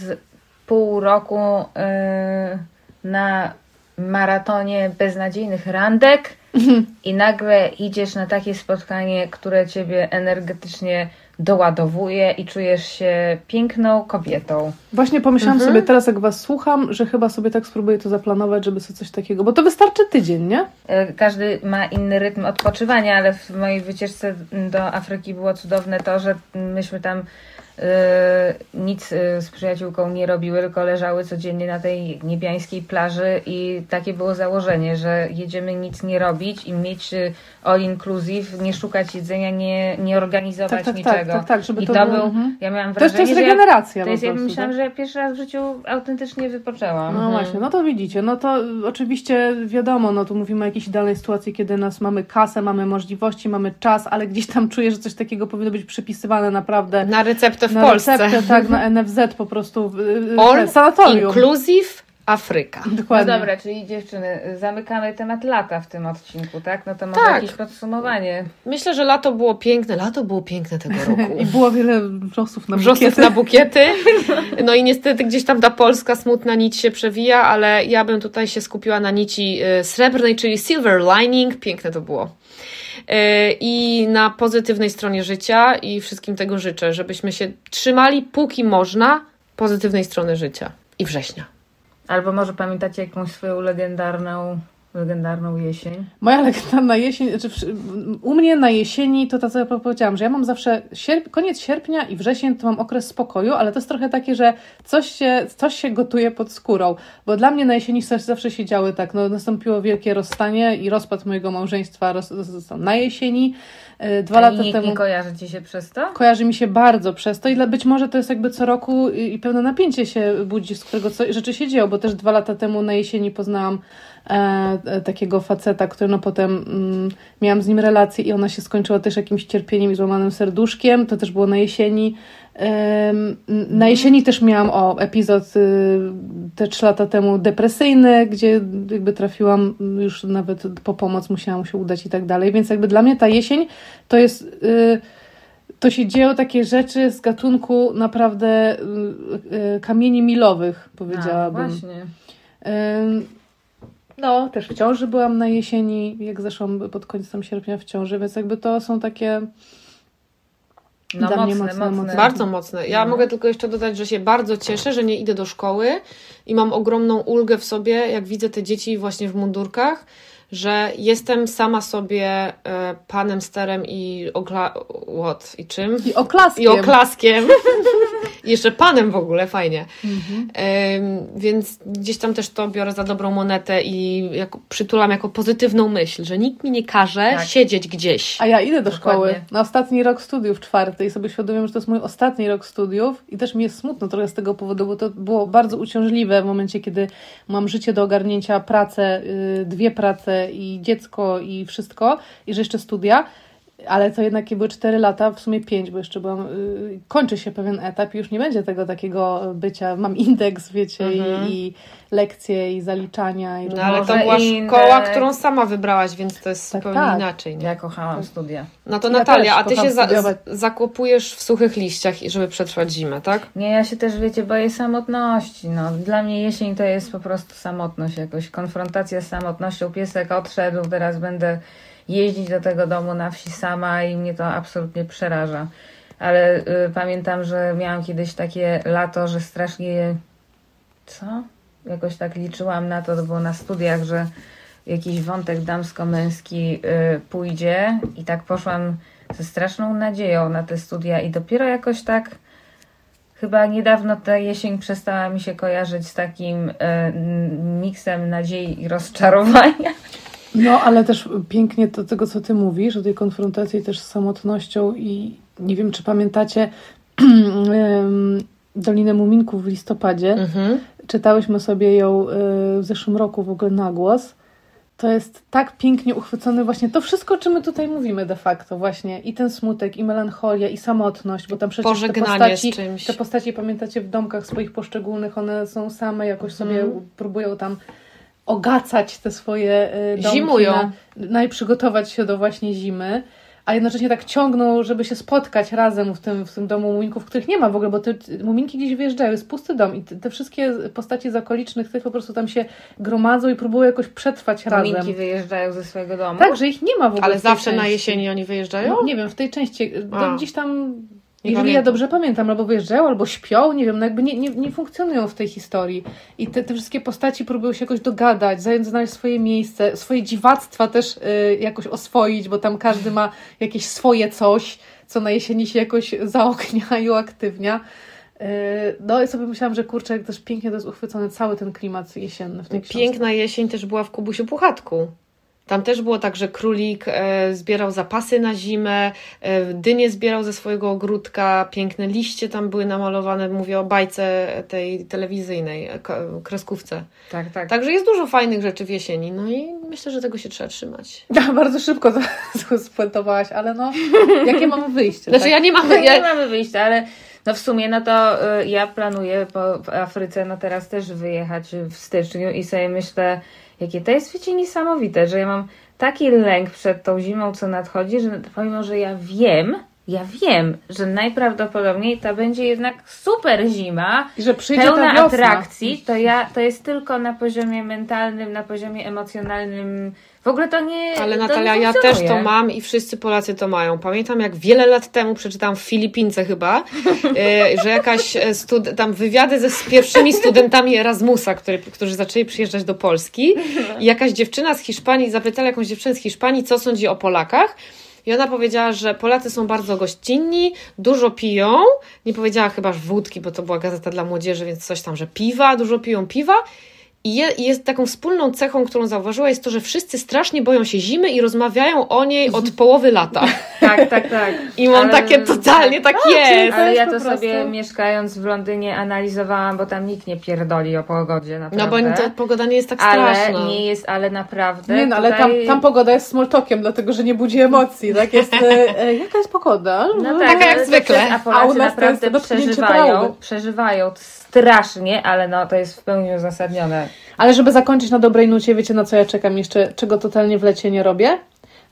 pół roku yy, na maratonie beznadziejnych randek i nagle idziesz na takie spotkanie, które ciebie energetycznie doładowuje i czujesz się piękną kobietą. Właśnie pomyślałam Mhm. sobie teraz, jak was słucham, że chyba sobie tak spróbuję to zaplanować, żeby sobie coś takiego... Bo to wystarczy tydzień, nie? E, Każdy ma inny rytm odpoczywania, ale w mojej wycieczce do Afryki było cudowne to, że myśmy tam nic yy, z przyjaciółką nie robiły, tylko leżały codziennie na tej niebiańskiej plaży i takie było założenie, że jedziemy nic nie robić i mieć yy, all inclusive, nie szukać jedzenia, nie, nie organizować Tak, tak, tak, niczego. tak, tak, żeby I to to, był, mhm. ja miałam To jest, to wrażenie, jest że ja, regeneracja to jest, ja myślałam, tak? że ja pierwszy raz w życiu autentycznie wypoczęłam. No właśnie, no to widzicie, no to y, oczywiście wiadomo, no tu mówimy o jakiejś idealnej sytuacji, kiedy nas mamy kasę, mamy możliwości, mamy czas, ale gdzieś tam czuję, że coś takiego powinno być przypisywane naprawdę Na receptę w na Polsce. receptę, tak, na NFZ po prostu, y, y, All sanatorium. inclusive Afryka. Dokładnie. No dobra, czyli dziewczyny, zamykamy temat lata w tym odcinku, tak? No to może Tak. jakieś podsumowanie. Myślę, że lato było piękne. Lato było piękne tego roku. I było wiele wrzosów na Wrzosów bukiety. na bukiety. No i niestety gdzieś tam ta polska smutna nić się przewija, ale ja bym tutaj się skupiła na nici y, srebrnej, czyli silver lining. Piękne to było. Y, I na pozytywnej stronie życia i wszystkim tego życzę, żebyśmy się trzymali póki można pozytywnej strony życia i września. Albo może pamiętacie jakąś swoją legendarną, legendarną jesień? Moja legendarna jesień, znaczy u mnie na jesieni to tak co ja powiedziałam, że ja mam zawsze sierp, koniec sierpnia i wrzesień to mam okres spokoju, ale to jest trochę takie, że coś się, coś się gotuje pod skórą, bo dla mnie na jesieni coś zawsze się działy tak, no nastąpiło wielkie rozstanie i rozpad mojego małżeństwa roz, na jesieni, e, dwa A lata nikt temu. nie kojarzy ci się przez to? Kojarzy mi się bardzo przez to i dla- być może to jest jakby co roku i, i pewne napięcie się budzi, z którego co, rzeczy się dzieją, bo też dwa lata temu na jesieni poznałam e, e, takiego faceta, który no potem mm, miałam z nim relację i ona się skończyła też jakimś cierpieniem i złamanym serduszkiem, to też było na jesieni. Na jesieni też miałam o epizod y, te trzy lata temu depresyjny, gdzie jakby trafiłam już nawet po pomoc musiałam się udać i tak dalej, więc jakby dla mnie ta jesień to jest y, to się dzieją takie rzeczy z gatunku naprawdę y, y, kamieni milowych, A, powiedziałabym. właśnie. Ym, No, też w ciąży byłam na jesieni, jak zeszłam pod koniec tam sierpnia w ciąży, więc jakby to są takie No Dla mnie mocne, mocne, mocne. mocne. Bardzo mocne. Ja No. mogę tylko jeszcze dodać, że się bardzo cieszę, że nie idę do szkoły i mam ogromną ulgę w sobie, jak widzę te dzieci właśnie w mundurkach, że jestem sama sobie e, panem sterem i ogla... What? I czym? i oklaskiem. I oklaskiem. Jeszcze panem w ogóle, fajnie. Mhm. Więc gdzieś tam też to biorę za dobrą monetę i jako, przytulam jako pozytywną myśl, że nikt mi nie każe Tak. siedzieć gdzieś. A ja idę do Dokładnie. szkoły na ostatni rok studiów czwarty i sobie świadomie, że to jest mój ostatni rok studiów i też mi jest smutno trochę z tego powodu, bo to było bardzo uciążliwe w momencie, kiedy mam życie do ogarnięcia, pracę, y, dwie prace i dziecko i wszystko i że jeszcze studia. Ale to jednak były 4 lata, w sumie 5, bo jeszcze byłam, y, kończy się pewien etap i już nie będzie tego takiego bycia, mam indeks, wiecie, Mhm. i, i lekcje, i zaliczania. I No ale to była szkoła, którą sama wybrałaś, więc to jest Tak, zupełnie tak. inaczej. Nie? Ja kochałam studia. No to Ja Natalia, a ty się za, studiować. z- zakopujesz w suchych liściach, i żeby przetrwać zimę, tak? Nie, ja się też, wiecie, boję samotności. No, dla mnie jesień to jest po prostu samotność jakoś. Konfrontacja z samotnością. Piesek odszedł, teraz będę jeździć do tego domu na wsi sama i mnie to absolutnie przeraża. Ale y, pamiętam, że miałam kiedyś takie lato, że strasznie... Co? Jakoś tak liczyłam na to, to było na studiach, że jakiś wątek damsko-męski y, pójdzie i tak poszłam ze straszną nadzieją na te studia i dopiero jakoś tak Chyba niedawno ta jesień przestała mi się kojarzyć z takim n- miksem nadziei i rozczarowania. No, ale też pięknie do tego, co ty mówisz, o tej konfrontacji też z samotnością i nie wiem, czy pamiętacie Dolinę Muminków w listopadzie. Mhm. Czytałyśmy sobie ją y, w zeszłym roku w ogóle na głos. To jest tak pięknie uchwycone właśnie to wszystko, o czym my tutaj mówimy de facto właśnie. I ten smutek, i melancholia, i samotność, bo tam przecież te Pożegnanie postaci, z czymś. te postaci, pamiętacie, w domkach swoich poszczególnych, one są same, jakoś sobie Mhm. próbują tam ogacać te swoje y, domki. Zimują. Na, na i przygotować się do właśnie zimy. A jednocześnie tak ciągną, żeby się spotkać razem w tym, w tym domu muminków, których nie ma w ogóle, bo te muminki gdzieś wyjeżdżają, jest pusty dom i te, te wszystkie postaci z okolicznych tych po prostu tam się gromadzą i próbują jakoś przetrwać razem. Minki wyjeżdżają ze swojego domu. Tak, że ich nie ma w ogóle Ale zawsze na części. jesieni oni wyjeżdżają? No, nie wiem, w tej części, A. no, gdzieś tam, Jeżeli ja pamiętam. dobrze pamiętam, albo wyjeżdżają, albo śpią, nie wiem, no jakby nie, nie, nie funkcjonują w tej historii. I te, te wszystkie postaci próbują się jakoś dogadać, zająć, znaleźć swoje miejsce, swoje dziwactwa też y, jakoś oswoić, bo tam każdy ma jakieś swoje coś. co na jesieni się jakoś zaognia i uaktywnia. Yy, No i sobie myślałam, że kurczę, jak też pięknie to jest uchwycony cały ten klimat jesienny w tej książce. Piękna jesień też była w Kubusiu Puchatku. Tam też było tak, że królik e, zbierał zapasy na zimę, e, dynie zbierał ze swojego ogródka, piękne liście tam były namalowane, mówię o bajce tej telewizyjnej, e, kreskówce. Tak, tak. Także jest dużo fajnych rzeczy w jesieni, no i myślę, że tego się trzeba trzymać. Ja bardzo szybko to spuentowałaś, ale no, jakie mamy wyjście? Znaczy tak? ja nie mam... No nie Ja, mamy wyjścia, ale no w sumie no to ja planuję po Afryce no teraz też wyjechać w styczniu i sobie myślę, jakie to jest wiecie niesamowite, że ja mam taki lęk przed tą zimą, co nadchodzi, że pomimo, że ja wiem, ja wiem, że najprawdopodobniej to będzie jednak super zima, I że przyjdzie pełna ta atrakcji, to ja to jest tylko na poziomie mentalnym, na poziomie emocjonalnym. W ogóle to nie. ale Natalia, nie ja też to mam i wszyscy Polacy to mają. Pamiętam, jak wiele lat temu przeczytałam w Filipince chyba, e, że jakaś e, stud- tam wywiady ze z pierwszymi studentami Erasmusa, który, którzy zaczęli przyjeżdżać do Polski i jakaś dziewczyna z Hiszpanii, zapytała jakąś dziewczynę z Hiszpanii, co sądzi o Polakach. I ona powiedziała, że Polacy są bardzo gościnni, dużo piją. Nie powiedziała chyba że wódki, bo to była gazeta dla młodzieży, więc coś tam, że piwa, dużo piją piwa. I je, i jest taką wspólną cechą, którą zauważyła, jest to, że wszyscy strasznie boją się zimy i rozmawiają o niej od połowy lata. Tak, tak, tak. I mam Ale- takie totalnie tak jest. Ale ja to sobie mieszkając w Londynie analizowałam, bo tam nikt nie pierdoli o pogodzie No naprawdę. bo to, pogoda nie jest tak ale straszna. nie jest, ale naprawdę. Nie, no ale tam, tutaj... tam pogoda jest small talkiem, dlatego że nie budzi emocji, tak? Jest, e, e, jaka jest pogoda? No Taka tak, jak ale zwykle. A u nas to jest naprawdę przeżywają, przeżywają strasznie, ale no to jest w pełni uzasadnione. Ale żeby zakończyć na dobrej nucie, wiecie na co ja czekam jeszcze, czego totalnie w lecie nie robię?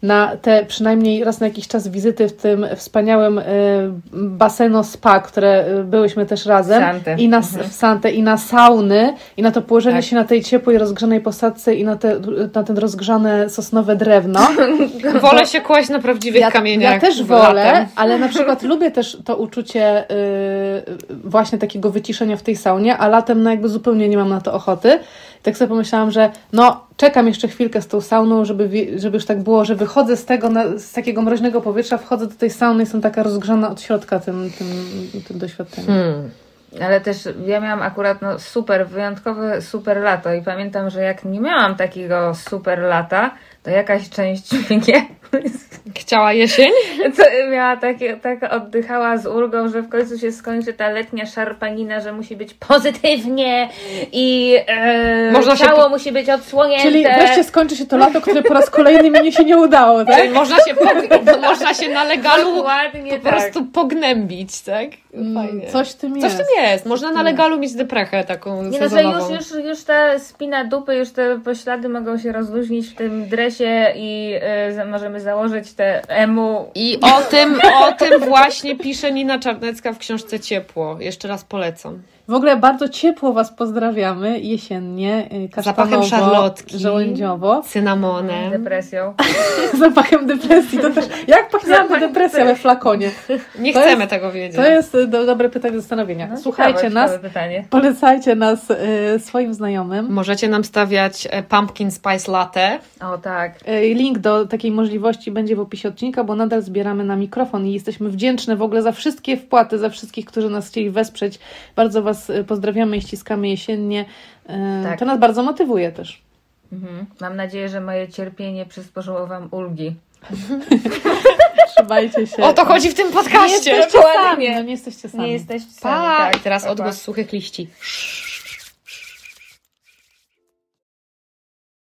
Na te przynajmniej raz na jakiś czas wizyty w tym wspaniałym y, baseno spa, które y, byłyśmy też razem. Santę. I na, w Santę, i na sauny, i na to położenie Tak. się na tej ciepłej, rozgrzanej posadce i na, te, na ten rozgrzane sosnowe drewno. Wolę się kłaść na prawdziwych Ja, kamieniach. ja też wolę, latem. ale na przykład lubię też to uczucie y, właśnie takiego wyciszenia w tej saunie, a latem no jakby zupełnie nie mam na to ochoty. Tak sobie pomyślałam, że no czekam jeszcze chwilkę z tą sauną, żeby, żeby już tak było, że wychodzę z tego, z takiego mroźnego powietrza, wchodzę do tej sauny i jestem taka rozgrzana od środka tym, tym, tym doświadczeniem. Hmm. Ale też ja miałam akurat no, super, wyjątkowe super lato i pamiętam, że jak nie miałam takiego super lata, to jakaś część mnie Chciała jesień? to miała takie, tak oddychała z ulgą, że w końcu się skończy ta letnia szarpanina, że musi być pozytywnie i e, Można ciało po- musi być odsłonięte. Czyli wreszcie skończy się to lato, które po raz kolejny mi się nie udało, tak? Czyli można się, pog- można się na legalu Dokładnie po tak. prostu pognębić, tak? Mm, Fajnie. Coś w tym Coś jest. w tym jest. Można na legalu mieć deprechę taką Nie no, że już, już, już ta spina dupy, już te poślady mogą się rozluźnić w tym dresie i za- możemy założyć te emu. I o tym, o tym właśnie pisze Nina Czarnecka w książce Ciepło. Jeszcze raz polecam. W ogóle bardzo ciepło Was pozdrawiamy jesiennie, y, Zapachem szarlotki. żołędziowo. Cynamonem. Depresją. Zapachem depresji. To też, jak pachniałaby depresja we flakonie? Nie To chcemy jest- tego wiedzieć. To jest y, do, dobre pytanie do zastanowienia. No, Słuchajcie ciekawe, nas, ciekawe pytanie. polecajcie nas y, swoim znajomym. Możecie nam stawiać e, pumpkin spice latte. O tak. Y, Link do takiej możliwości będzie w opisie odcinka, bo nadal zbieramy na mikrofon i jesteśmy wdzięczne w ogóle za wszystkie wpłaty, za wszystkich, którzy nas chcieli wesprzeć. Bardzo Was y, pozdrawiamy i ściskamy jesiennie. Y, Tak. To nas bardzo motywuje też. Mhm. Mam nadzieję, że moje cierpienie przysporzyło Wam ulgi. Trzymajcie się. O to chodzi w tym Nie podcaście. jesteście Dokładnie. sami. No, nie jesteście sami. Nie jesteście sami, Pa! tak. Teraz odgłos suchych liści.